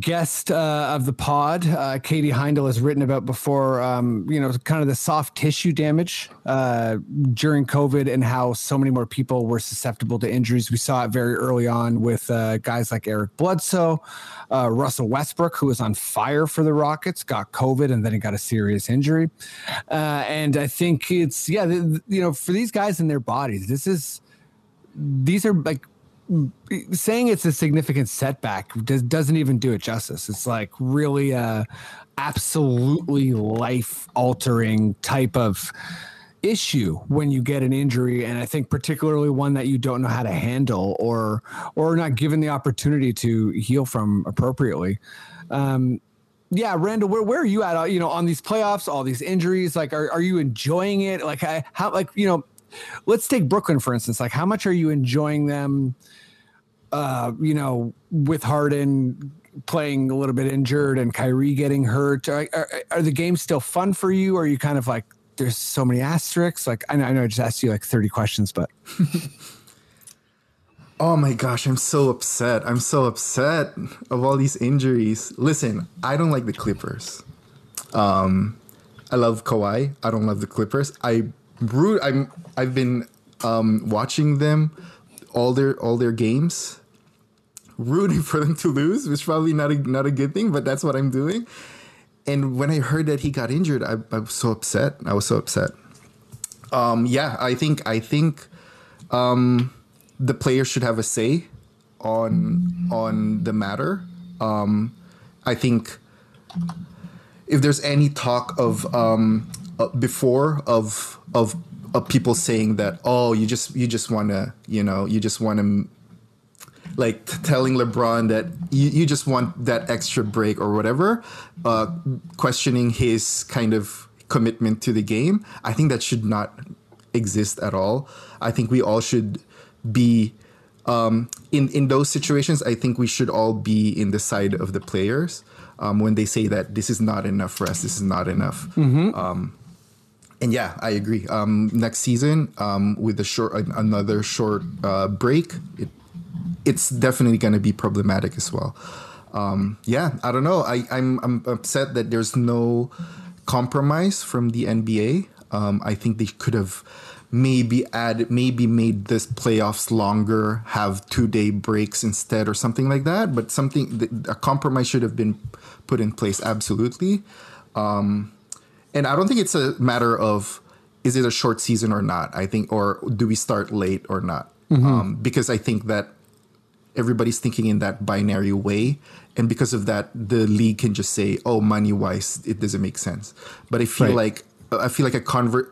guest uh, of the pod, uh, Katie Heindl, has written about before, um, you know, kind of the soft tissue damage uh, during COVID and how so many more people were susceptible to injuries. We saw it very early on with uh, guys like Eric Bledsoe, uh, Russell Westbrook, who was on fire for the Rockets, got COVID and then he got a serious injury. Uh, and I think it's, yeah, you know, for these guys and their bodies, this is, these are like saying it's a significant setback does, doesn't even do it justice. It's like really a absolutely life altering type of issue when you get an injury and i think particularly one that you don't know how to handle or or not given the opportunity to heal from appropriately. Um yeah randall where, where are you at uh, you know on these playoffs all these injuries? Like are, are you enjoying it? Like I, how like you know let's take brooklyn for instance like how much are you enjoying them uh, you know, with Harden playing a little bit injured and Kyrie getting hurt, are, are, are the games still fun for you? Are you kind of like, there's so many asterisks? Like, I know, I know I just asked you like 30 questions, but Oh my gosh, I'm so upset. I'm so upset of all these injuries. Listen, I don't like the Clippers. Um, I love Kawhi. I don't love the Clippers. I root. I'm. I've been um, watching them all their all their games, rooting for them to lose, which probably not a not a good thing, but that's what I'm doing. And when I heard that he got injured, I, I was so upset. I was so upset. Um, yeah, I think I think um, the players should have a say on on the matter. Um, I think if there's any talk of um, uh, before of of of people saying that oh you just you just want to you know you just want to like t- telling LeBron that you, you just want that extra break or whatever, uh, questioning his kind of commitment to the game. I think that should not exist at all. I think we all should be um, in in those situations. I think we should all be in the side of the players um, when they say that this is not enough for us. This is not enough. Um, and yeah, I agree. Um, next season, um, with the short another short uh, break, it, it's definitely going to be problematic as well. Um, yeah, I don't know. I, I'm I'm upset that there's no compromise from the NBA. Um, I think they could have maybe added, maybe made this playoffs longer, have two day breaks instead, or something like that. But something a compromise should have been put in place. Absolutely. Um, and I don't think it's a matter of is it a short season or not. I think, or do we start late or not? Um, because I think that everybody's thinking in that binary way, and because of that, the league can just say, "Oh, money wise, it doesn't make sense." But I feel Right. like I feel like a convert.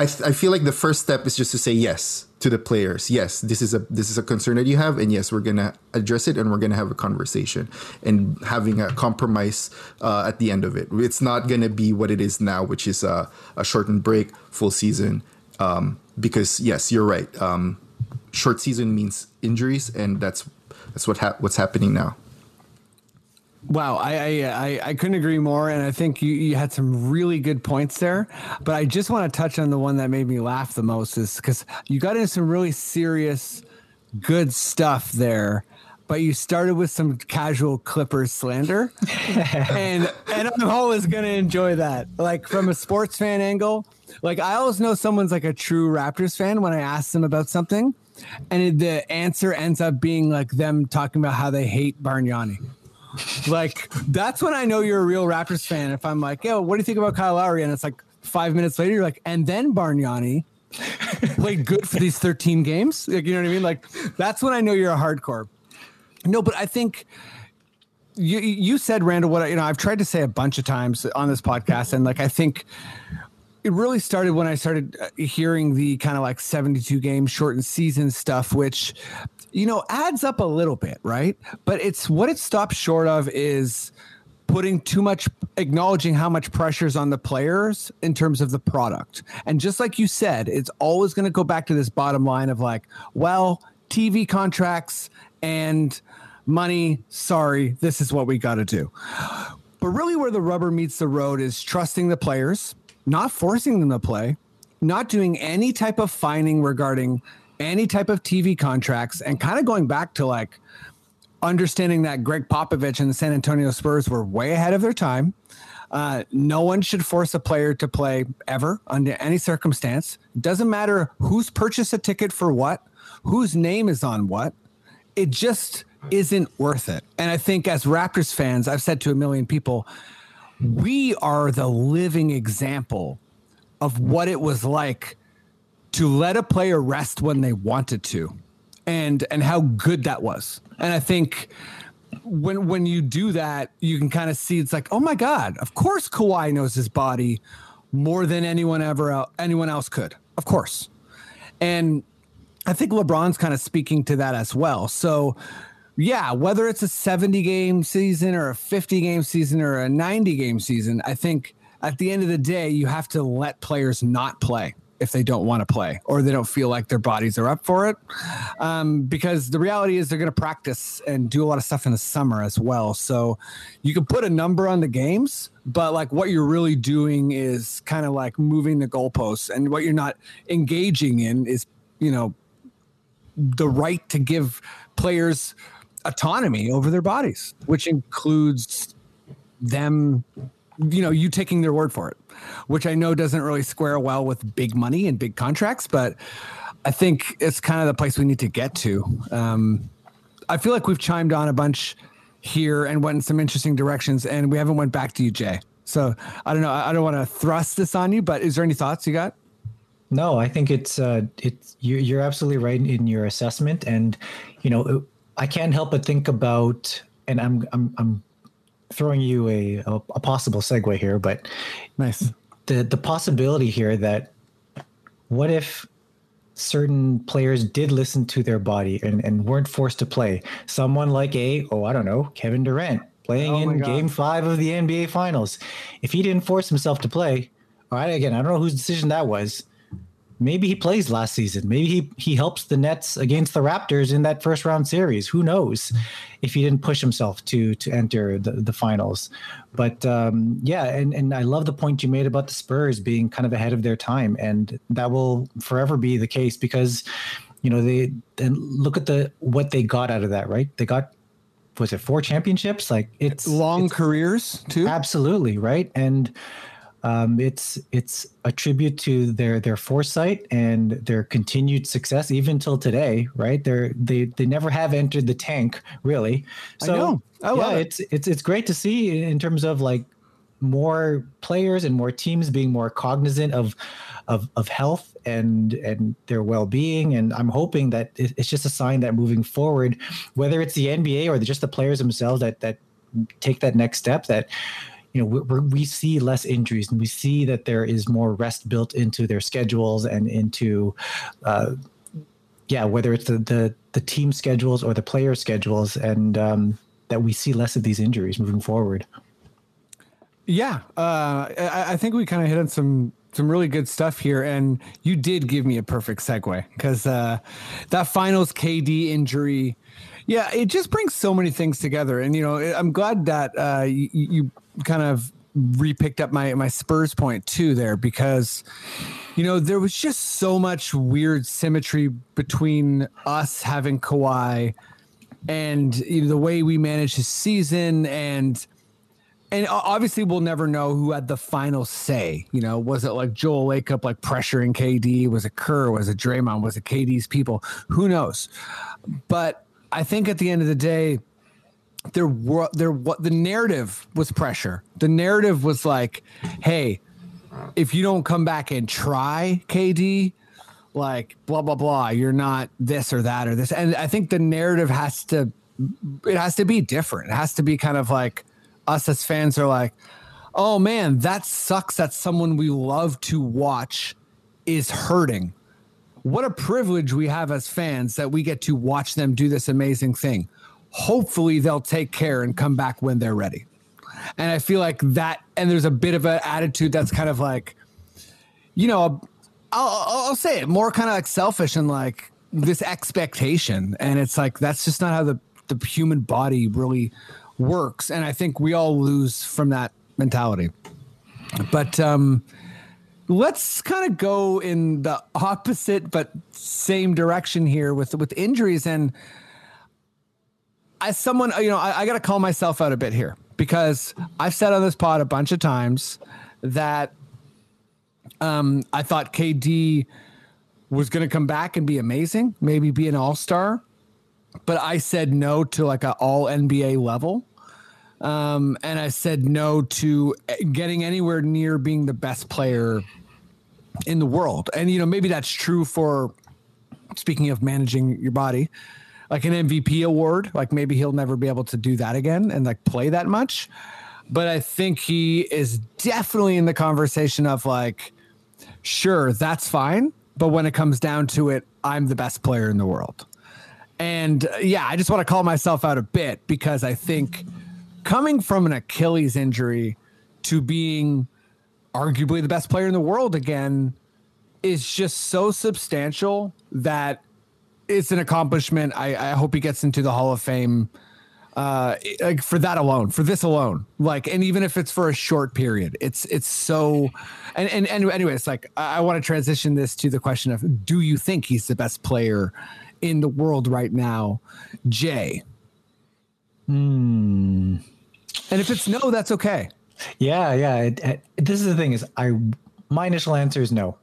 I, I feel like the first step is just to say yes to the players. Yes, this is a this is a concern that you have, and yes, we're gonna address it, and we're gonna have a conversation, and having a compromise uh, at the end of it. It's not gonna be what it is now, which is a, a shortened break, full season. Um, because yes, you're right. Um, short season means injuries, and that's that's what hap- what's happening now. Wow, I, I I I couldn't agree more, and I think you, you had some really good points there. But I just want to touch on the one that made me laugh the most, is because you got into some really serious, good stuff there. But you started with some casual Clippers slander, and and I'm always gonna enjoy that. Like from a sports fan angle, like I always know someone's like a true Raptors fan when I ask them about something. and the answer ends up being like them talking about how they hate Bargnani. Like that's when I know you're a real Raptors fan. If I'm like, yo, what do you think about Kyle Lowry? And it's like five minutes later, you're like, and then Bargnani played good for these 13 games. Like, you know what I mean? Like that's when I know you're a hardcore. No, but I think you you said Randall what I, you know I've tried to say a bunch of times on this podcast and like I think it really started when I started uh, hearing the kind of like 72 game shortened season stuff which you know adds up a little bit, right? But it's what it stops short of is putting too much acknowledging how much pressure's on the players in terms of the product. And just like you said, it's always going to go back to this bottom line of like, well, TV contracts and money, sorry, this is what we got to do. But really where the rubber meets the road is trusting the players, not forcing them to play, not doing any type of fining regarding any type of TV contracts and kind of going back to like understanding that Gregg Popovich and the San Antonio Spurs were way ahead of their time. Uh, no one should force a player to play ever under any circumstance. Doesn't matter who's purchased a ticket for what, whose name is on what. It just isn't worth it. And I think as Raptors fans, I've said to a million people, we are the living example of what it was like to let a player rest when they wanted to and and how good that was. And I think when when you do that, you can kind of see it's like, oh my god, of course Kawhi knows his body more than anyone ever anyone else could. Of course. And I think LeBron's kind of speaking to that as well. So yeah, whether it's a 70 game season or a 50 game season or a 90 game season, I think at the end of the day, you have to let players not play if they don't want to play or they don't feel like their bodies are up for it. Um, because the reality is they're going to practice and do a lot of stuff in the summer as well. So you can put a number on the games, but like what you're really doing is kind of like moving the goalposts. And what you're not engaging in is, you know, the right to give players autonomy over their bodies, which includes them, you know, you taking their word for it, which I know doesn't really square well with big money and big contracts, but I think it's kind of the place we need to get to. Um, I feel like we've chimed on a bunch here and went in some interesting directions, and we haven't went back to you, Jay. So I don't know. I don't want to thrust this on you, but is there any thoughts you got? No, I think it's uh, it's you're, you're absolutely right in your assessment, and you know I can't help but think about, and I'm I'm I'm throwing you a a, a possible segue here, but Nice. the the possibility here that what if certain players did listen to their body and, and weren't forced to play? Someone like a oh i don't know kevin durant playing Oh in game five of the nba finals. If he didn't force himself to play all right again i don't know whose decision that was maybe he plays last season. Maybe he he helps the nets against the raptors in that first round series. Who knows if he didn't push himself to to enter the, the finals. But um yeah and and i love the point you made about the spurs being kind of ahead of their time. And that will forever be the case because you know they and look at the what they got out of that right? They got was it four championships? Like it's Long it's- careers too. absolutely right? And um, it's it's a tribute to their their foresight and their continued success even till today right they're they they never have entered the tank really I so know. I yeah it. it's it's it's great to see in terms of like more players and more teams being more cognizant of of of health and and their well-being and i'm hoping that it's just a sign that moving forward whether it's the nba or just the players themselves that that take that next step that you know we, we see less injuries and we see that there is more rest built into their schedules and into uh, yeah whether it's the, the the team schedules or the player schedules and um, that we see less of these injuries moving forward. Yeah, uh, I, I think we kind of hit on some some really good stuff here, and you did give me a perfect segue because uh, that finals KD injury, yeah, it just brings so many things together, and you know, I'm glad that uh, you, you kind of repicked up my my Spurs point too there because you know there was just so much weird symmetry between us having Kawhi and you know, the way we managed his season and and obviously we'll never know who had the final say. You know, was it like Joel Lacob like pressuring KD? Was it Kerr? Was it Draymond? Was it KD's people? Who knows? But I think at the end of the day, there were there what the narrative was pressure. The narrative was like, hey, if you don't come back and try KD, like blah blah blah, you're not this or that or this. And I think the narrative has to it has to be different. It has to be kind of like us as fans are like, oh man, that sucks that someone we love to watch is hurting. What a privilege we have as fans that we get to watch them do this amazing thing. Hopefully, they'll take care and come back when they're ready. And I feel like that, and there's a bit of an attitude that's kind of like, you know, I'll, I'll say it more kind of like selfish and like this expectation. And it's like, that's just not how the, the human body really works. And I think we all lose from that mentality. But um, let's kind of go in the opposite but same direction here with with injuries and as someone you know i, I got to call myself out a bit here because i've said on this pod a bunch of times that um, i thought kd was going to come back and be amazing maybe be an all-star but i said no to like an all nba level um, and i said no to getting anywhere near being the best player in the world. And you know, maybe that's true for speaking of managing your body, like an MVP award, like maybe he'll never be able to do that again and like play that much. But I think he is definitely in the conversation of like, sure, that's fine. But when it comes down to it, I'm the best player in the world. And uh, yeah, I just want to call myself out a bit because I think coming from an Achilles injury to being arguably the best player in the world again is just so substantial that it's an accomplishment. I, I hope he gets into the Hall of Fame uh like for that alone for this alone like and even if it's for a short period it's it's so and and, and anyway it's like i, I want to transition this to the question of do you think he's the best player in the world right now jay Hmm. and if it's no that's okay Yeah, yeah. It, it- this is the thing is I my initial answer is no.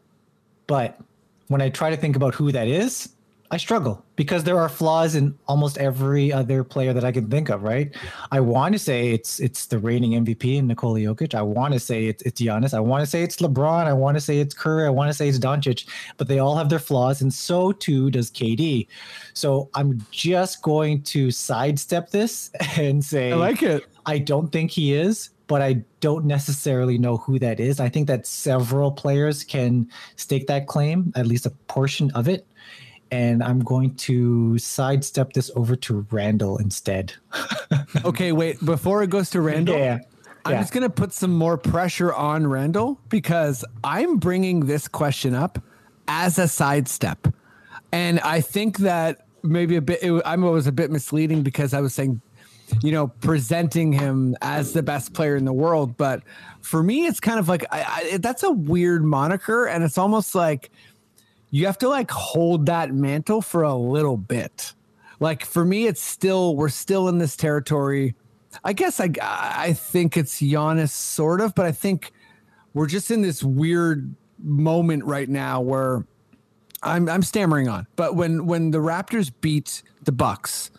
But when I try to think about who that is, I struggle because there are flaws in almost every other player that I can think of, right? I want to say it's it's the reigning MVP in Nikola Jokic. I want to say it's it's Giannis. I want to say it's LeBron. I want to say it's Curry. I want to say it's Doncic, but they all have their flaws, and so too does KD. So I'm just going to sidestep this and say I like it I don't think he is, but I don't necessarily know who that is. I think that several players can stake that claim, at least a portion of it. And I'm going to sidestep this over to Randall instead. okay wait before it goes to randall Yeah. I'm Yeah. just going to put some more pressure on Randall because I'm bringing this question up as a sidestep. And I think that maybe a bit, it, I was a bit misleading because I was saying, you know, presenting him as the best player in the world. But for me, it's kind of like, I, I, that's a weird moniker. And it's almost like you have to like hold that mantle for a little bit. Like for me, it's still, we're still in this territory. I guess I I think it's Giannis sort of, but I think we're just in this weird moment right now where I'm I'm stammering on. But when when the Raptors beat the Bucks,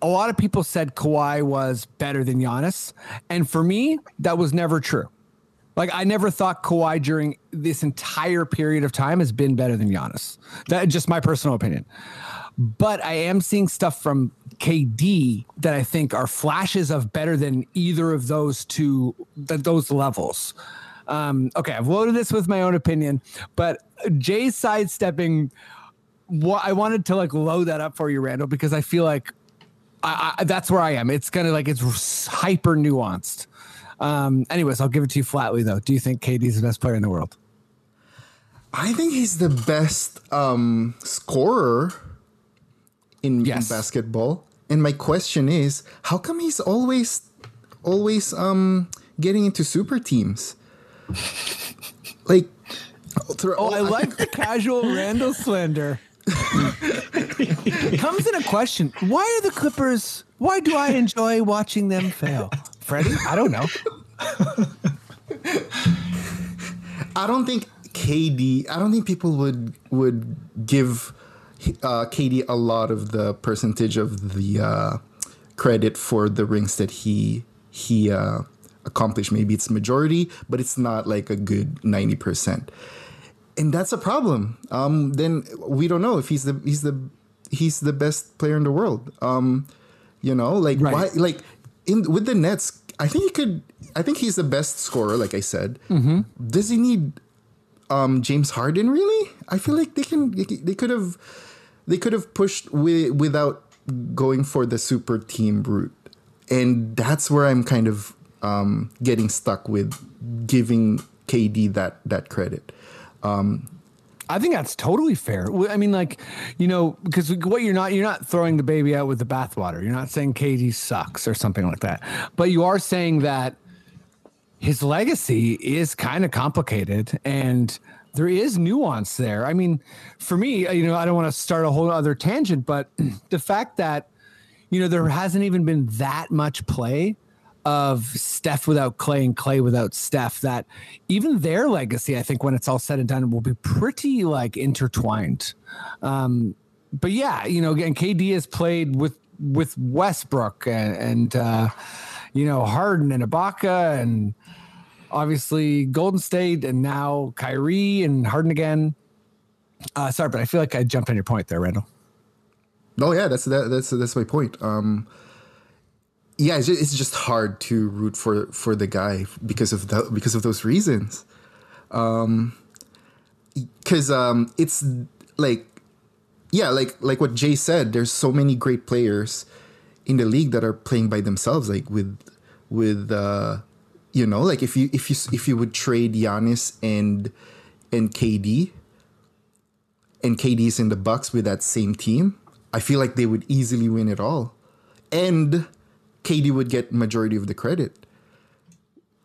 a lot of people said Kawhi was better than Giannis, and for me, that was never true. Like I never thought Kawhi during this entire period of time has been better than Giannis. That just my personal opinion. But I am seeing stuff from KD that I think are flashes of better than either of those two th- those levels. Um, okay, I've loaded this with my own opinion, but Jay's sidestepping. What I wanted to like load that up for you, Randall, because I feel like I, I, that's where I am. It's kind of like it's hyper nuanced. Um, anyways, I'll give it to you flatly though. Do you think KD's the best player in the world? I think he's the best um, scorer in, in basketball. And my question is, how come he's always always um, getting into super teams? Like, Oh, I like the casual Randall slander. Comes in a question. Why are the Clippers? Why do I enjoy watching them fail? Freddie? I don't know. I don't think KD. I don't think people would would give uh, KD a lot of the percentage of the uh, credit for the rings that he he uh, accomplished. Maybe it's majority, but it's not like a good ninety percent, and that's a problem. Um, then we don't know if he's the he's the he's the best player in the world. Um, you know, like Right. why like in with the Nets. I think he could. I think he's the best scorer. Like I said, does he need um, James Harden really? I feel like they can they could have they could have pushed wi- without going for the super team route, and that's where I'm kind of um, getting stuck with giving KD that that credit. I think that's totally fair. I mean, like, you know, because what you're not, you're not throwing the baby out with the bathwater. You're not saying KD sucks or something like that, but you are saying that his legacy is kind of complicated and there is nuance there. I mean, for me, uh, you know, I don't want to start a whole other tangent, but the fact that, you know, there hasn't even been that much play of Steph without Clay and Clay without Steph that even their legacy, I think when it's all said and done, will be pretty like intertwined. Um, but yeah, you know, again, KD has played with with Westbrook and, and uh, you know Harden and Ibaka and obviously Golden State and now Kyrie and Harden again. Uh, sorry, but I feel like I jumped on your point there, Randall. Oh yeah, that's that, that's that's my point. Um, yeah, it's just, it's just hard to root for for the guy because of the because of those reasons. Um, because um, it's like yeah, like like what Jay said. There's so many great players in the league that are playing by themselves, like with with uh, you know, like if you if you if you would trade Giannis and and KD and KD's in the Bucks with that same team, I feel like they would easily win it all, and KD would get majority of the credit.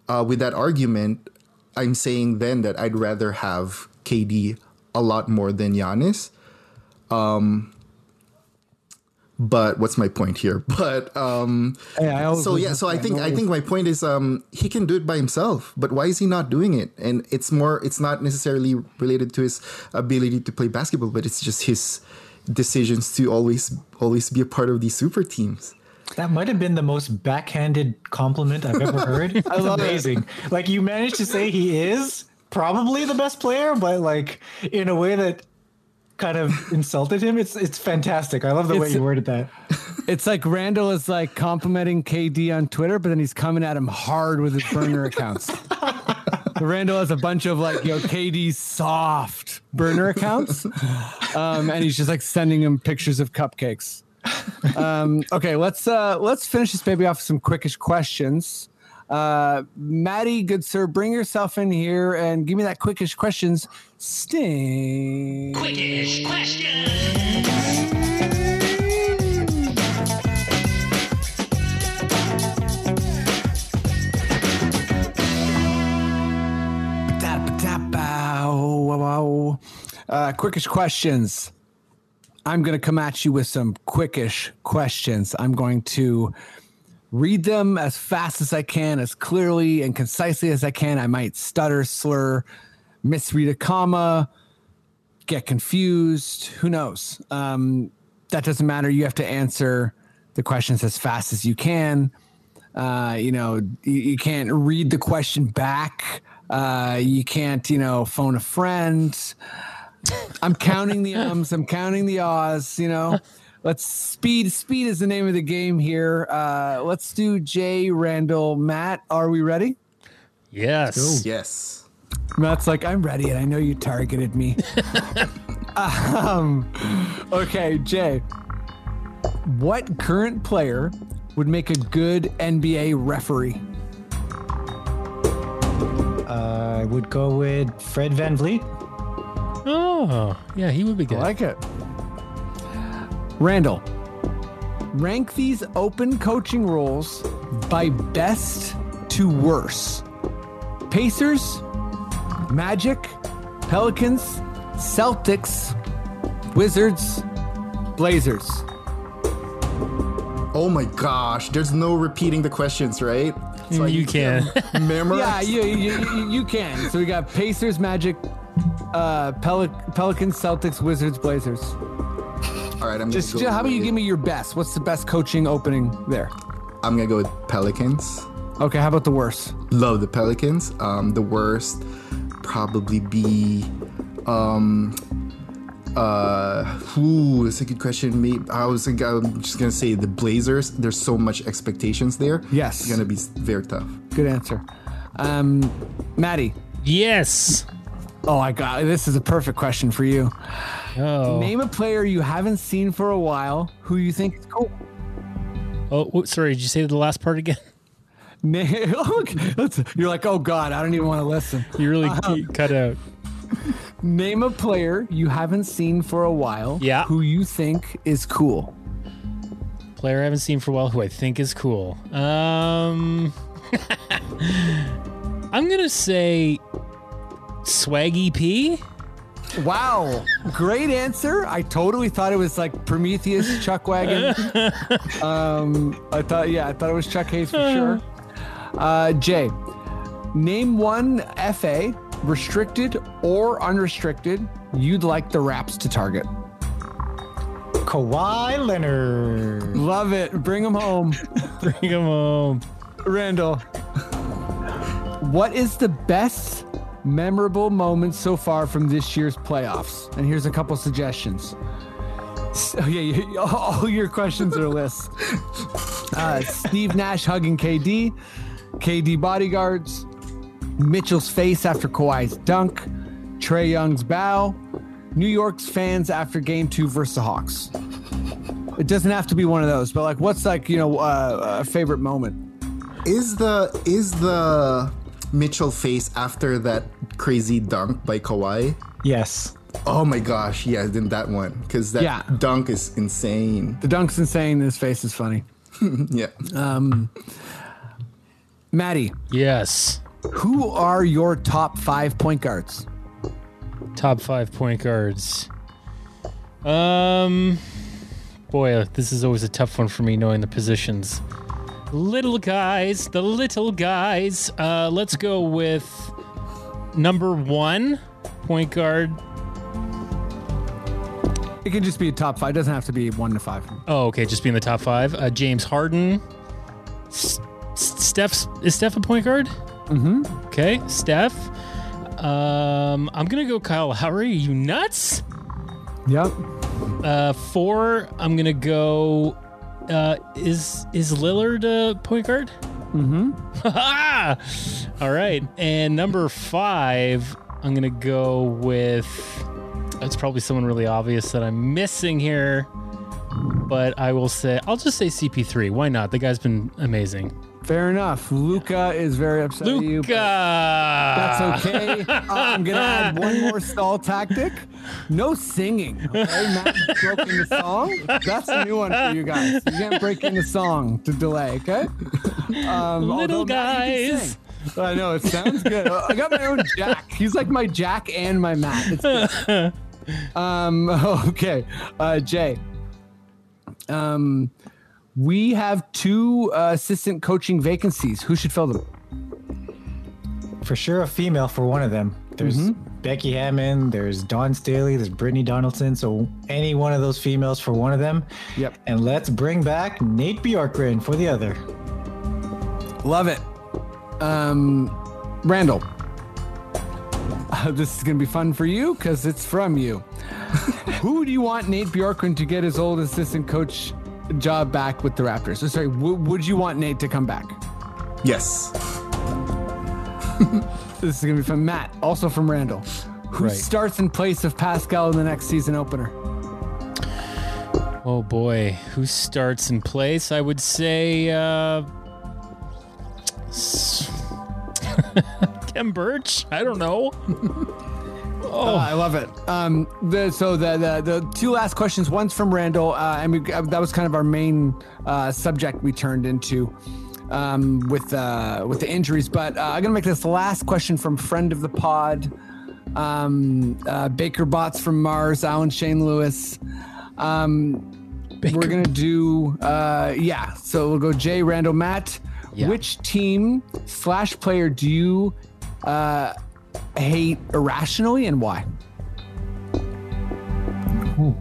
Uh, with that argument, I'm saying then that I'd rather have KD a lot more than Giannis. Um, but what's my point here? But um, Yeah, so yeah, so I think I think my point is um, he can do it by himself, but why is he not doing it? And it's more, it's not necessarily related to his ability to play basketball, but it's just his decisions to always always be a part of these super teams. That might have been the most backhanded compliment I've ever heard. It's love it. amazing. Like you managed to say he is probably the best player, but like in a way that kind of insulted him. It's it's fantastic. I love the way you worded that. It's like Randall is like complimenting KD on Twitter, but then he's coming at him hard with his burner accounts. Randall has a bunch of like, yo, KD's soft burner accounts. Um, and he's just like sending him pictures of cupcakes. Um, okay, let's uh let's finish this baby off with some quickish questions. Uh Maddie, good sir, bring yourself in here and give me that quickish questions. Sting. Wow. Uh, quickish questions. I'm going to come at you with some quickish questions. I'm going to read them as fast as I can, as clearly and concisely as I can. I might stutter, slur, misread a comma, get confused. Who knows? Um, that doesn't matter. You have to answer the questions as fast as you can. Uh, you know, you, you can't read the question back. Uh, you can't, you know, phone a friend. I'm counting the ums. I'm counting the ahs. You know, let's speed. Speed is the name of the game here. Uh, let's do Jay Randall. Matt, are we ready? Yes. Yes. Matt's like, I'm ready, and I know you targeted me. um, okay, Jay. What current player would make a good NBA referee? I would go with Fred VanVleet. Oh, yeah, he would be I good. like it. Randall, rank these open coaching roles by best to worst. Pacers, Magic, Pelicans, Celtics, Wizards, Blazers. Oh my gosh, there's no repeating the questions, right? So I mm, you need to can. memorize. Yeah, you, you, you, you can. So we got Pacers, Magic, uh, Pel- Pelicans, Celtics, Wizards, Blazers. All right, I'm Just, gonna just how about you give me your best? What's the best coaching opening there? I'm gonna go with Pelicans. Okay, how about the worst? Love the Pelicans. Um, the worst probably be um uh ooh, that's a good question. Me I was think I'm just gonna say the Blazers. There's so much expectations there. Yes. It's gonna be very tough. Good answer. Um, Maddie. yes. Oh, I got this is a perfect question for you. Oh. Name a player you haven't seen for a while who you think is cool. Oh, sorry. Did you say the last part again? Name, you're like, oh God, I don't even want to listen. You really Uh-huh. cut out. Name a player you haven't seen for a while. Yeah. Who you think is cool. Player I haven't seen for a while who I think is cool. Um, I'm gonna say Swaggy P. Wow, great answer. I totally thought it was like Prometheus Chuck Wagon. um, I thought, yeah, I thought it was Chuck Hayes for sure. Uh, Jay, name one FA, restricted or unrestricted, you'd like the Raps to target. Kawhi Leonard. Love it. Bring him home, Bring him home. Randall. What is the best memorable moments so far from this year's playoffs? And here's a couple suggestions. So, yeah, you, all your questions are lists. Uh, Steve Nash hugging KD, KD bodyguards, Mitchell's face after Kawhi's dunk, Trae Young's bow, New York's fans after Game Two versus the Hawks. It doesn't have to be one of those, but like, what's like you know uh, a favorite moment? Is the is the Mitchell face after that crazy dunk by Kawhi? Yes. Oh my gosh, yeah, then that one because that Yeah. dunk is insane. The dunk's insane. His face is funny. Yeah, Um, Maddie, Yes. who are your top five point guards? Top five point guards. Um, boy, this is always a tough one for me knowing the positions. Little guys, the little guys. Uh, let's go with number one point guard. It can just be a top five. It doesn't have to be one to five. Oh, okay, just be in the top five. Uh, James Harden. S- S- Steph's is Steph a point guard? Mm-hmm. Okay, Steph. Um, I'm gonna go Kyle Lowry. You nuts? Yep. Uh, four. I'm gonna go. Uh, is is Lillard a point guard? Mm-hmm. All right. And number five, I'm gonna go with. It's probably someone really obvious that I'm missing here, but I will say I'll just say CP3. Why not? The guy's been amazing. Fair enough. Luka is very upset at you. Luka. That's okay. Uh, I'm gonna add one more stall tactic. No singing. Okay, Matt broke into song. That's a new one for you guys. You can't break in into song to delay. Okay. Um, Little Matt, guys. sing. I know it sounds good. I got my own Jack. He's like my Jack and my Matt. It's good. um. Okay. Uh, Jay. Um. We have two uh, assistant coaching vacancies. Who should fill them? For sure, a female for one of them. There's Becky Hammon, there's Dawn Staley, there's Brittni Donaldson. So any one of those females for one of them. Yep. And let's bring back Nate Bjorkgren for the other. Love it. Um, Randall. Uh, this is going to be fun for you because it's from you. Who do you want Nate Bjorkgren to get his old assistant coach job back with the Raptors? So sorry, w- would you want Nate to come back? yes. This is going to be from Matt, also from Randall. Who Right. starts in place of Pascal in the next season opener? Oh boy, who starts in place? I would say uh s- Khem Birch. I don't know. Oh, I love it. Um, the, so the, the the two last questions. One's from Randall, uh, and we, uh, that was kind of our main uh, subject we turned into um, with uh, with the injuries. But uh, I'm gonna make this last question from friend of the pod, um, uh, Baker Bots from Mars, Alan Shane Lewis. Um, we're gonna do uh yeah. So we'll go Jay, Randall, Matt. Yeah. Which team slash player do you uh hate irrationally and why? Ooh,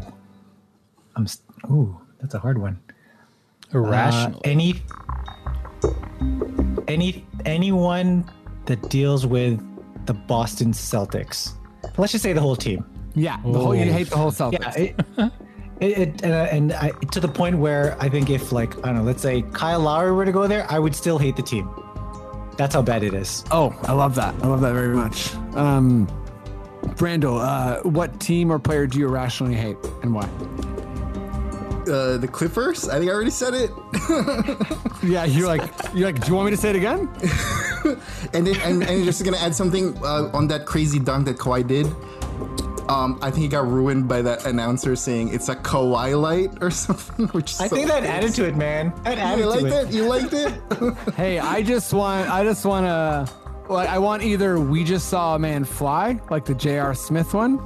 I'm. s- Ooh, that's a hard one. Irrational. Uh, any, any, anyone that deals with the Boston Celtics. Let's just say the whole team. Yeah, the whole you hate the whole Celtics. Yeah, it, it, it and, uh, and I, to the point where I think if like I don't know, let's say Kyle Lowry were to go there, I would still hate the team. That's how bad it is. Oh, I love that. I love that very much. Um, Brando, uh, what team or player do you irrationally hate and why? Uh, the Clippers. I think I already said it. Yeah, you're like, you're like, do you want me to say it again? And then and, and just gonna add something uh, on that crazy dunk that Kawhi did. Um, I think he got ruined by that announcer saying it's a Kawhi light or something. Which I so think that gross. added to it, man. That added You to liked it. it? You liked it? hey, I just want, I just want to, like, I want either we just saw a man fly, like the J.R. Smith one,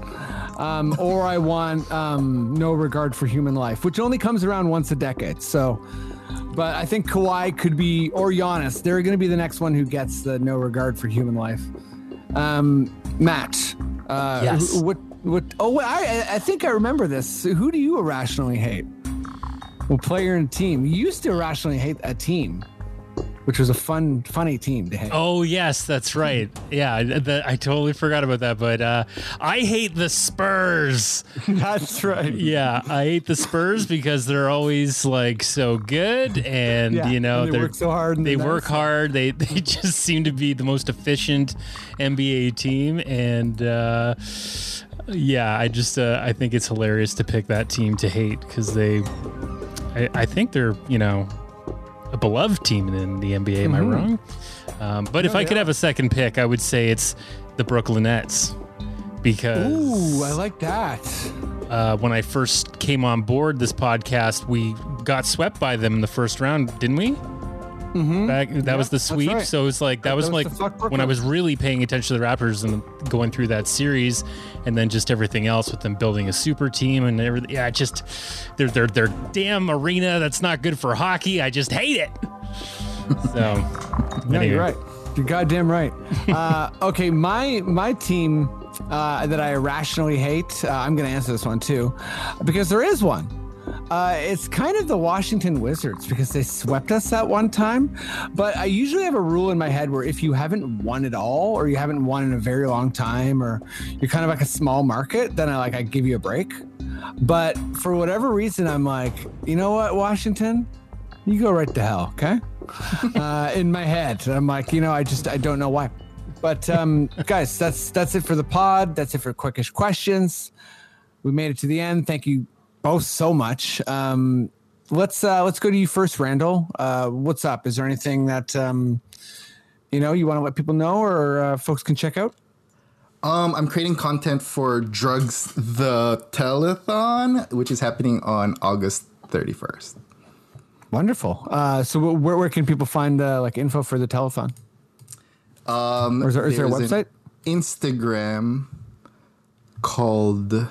um, or I want um, no regard for human life, which only comes around once a decade. So, but I think Kawhi could be, or Giannis, they're going to be the next one who gets the no regard for human life. Um, Matt, uh, Yes. wh- What? What? Oh, I I think I remember this. Who do you irrationally hate? Well, player and team. You used to irrationally hate a team, which was a fun, funny team to hate. Oh yes, that's right. Yeah, I- the, I totally forgot about that. But uh, I hate the Spurs. That's right. Yeah, I hate the Spurs because they're always like so good, and Yeah, you know and they work so hard and They work nice. hard. They they just seem to be the most efficient NBA team, and uh, yeah, I just uh, I think it's hilarious to pick that team to hate because they, I, I think they're you know a beloved team in the NBA. Am I wrong? Um, but if I could have a second pick, I would say it's the Brooklyn Nets because Ooh, I like that. uh, when I first came on board this podcast, we got swept by them in the first round, didn't we? Mm-hmm. Back, that was the sweep. right. So it was like that, was, was like when I was really paying attention to the Raptors and going through that series, and then just everything else with them building a super team and everything. Yeah, just their their their damn arena that's not good for hockey. I just hate it. So No, anyway. you're right. You're goddamn right. Uh, okay, my my team uh, that I irrationally hate. Uh, I'm going to answer this one too, because there is one. Uh, it's kind of the Washington Wizards because they swept us that one time. But I usually have a rule in my head where if you haven't won at all, or you haven't won in a very long time, or you're kind of like a small market, then I like I give you a break. But for whatever reason, I'm like, you know what, Washington, you go right to hell, okay? uh, in my head. I'm like, you know, I just I don't know why. But um, guys, that's that's it for the pod. That's it for quickish questions. We made it to the end. Thank you both so much. Um, let's uh, let's go to you first, Randall. Uh, what's up? Is there anything that um, you know you want to let people know or uh, folks can check out? Um, I'm creating content for Drugs the Telethon, which is happening on August 31st. Wonderful. Uh, so where where can people find uh, like info for the telethon? Um, Or is there- is there a website? Instagram called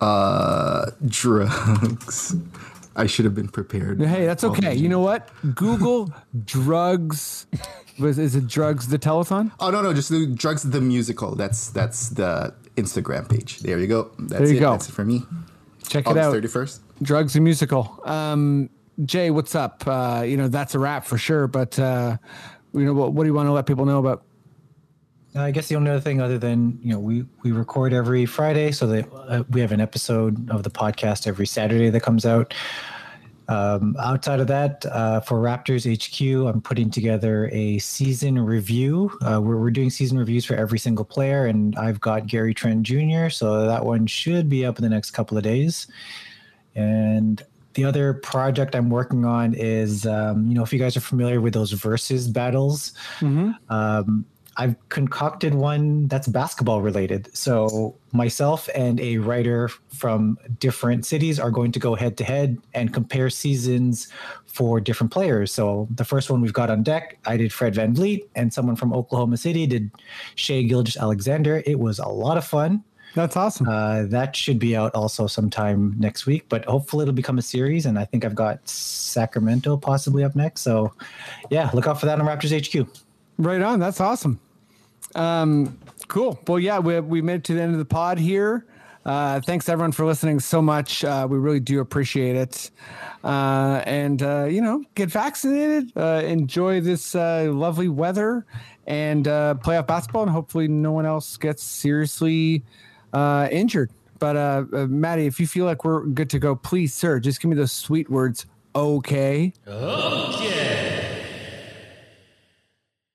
uh, Drugs. I should have been prepared. Hey, that's okay. You know what? Google drugs. Was is it drugs the telethon? Oh no, no, just do Drugs the Musical. That's that's the Instagram page. There you go. That's There you it. go. That's it for me. Check it out. 31st. Drugs the musical. Um, Jay, what's up? Uh, you know that's a wrap for sure. But uh, you know what? What do you want to let people know about? I guess the only other thing, other than you know, we we record every Friday, so that uh, we have an episode of the podcast every Saturday that comes out. Um, outside of that, uh, for Raptors HQ, I'm putting together a season review. Uh, where we're doing season reviews for every single player, and I've got Gary Trent Jr., so that one should be up in the next couple of days. And the other project I'm working on is, um, you know, if you guys are familiar with those versus battles, um, I've concocted one that's basketball related. So myself and a writer from different cities are going to go head to head and compare seasons for different players. So the first one we've got on deck, I did Fred VanVleet, and someone from Oklahoma City did Shai Gilgeous-Alexander. It was a lot of fun. That's awesome. Uh, that should be out also sometime next week, but hopefully it'll become a series. And I think I've got Sacramento possibly up next. So, yeah, look out for that on Raptors HQ. Right on. That's awesome. Um, cool. Well, yeah, we, we made it to the end of the pod here. Uh, thanks everyone for listening so much. Uh, we really do appreciate it. Uh, and, uh, you know, get vaccinated, uh, enjoy this uh, lovely weather and uh, playoff basketball. And hopefully no one else gets seriously uh, injured. But, Maddie, if you feel like we're good to go, please, sir, just give me those sweet words. Okay. Okay.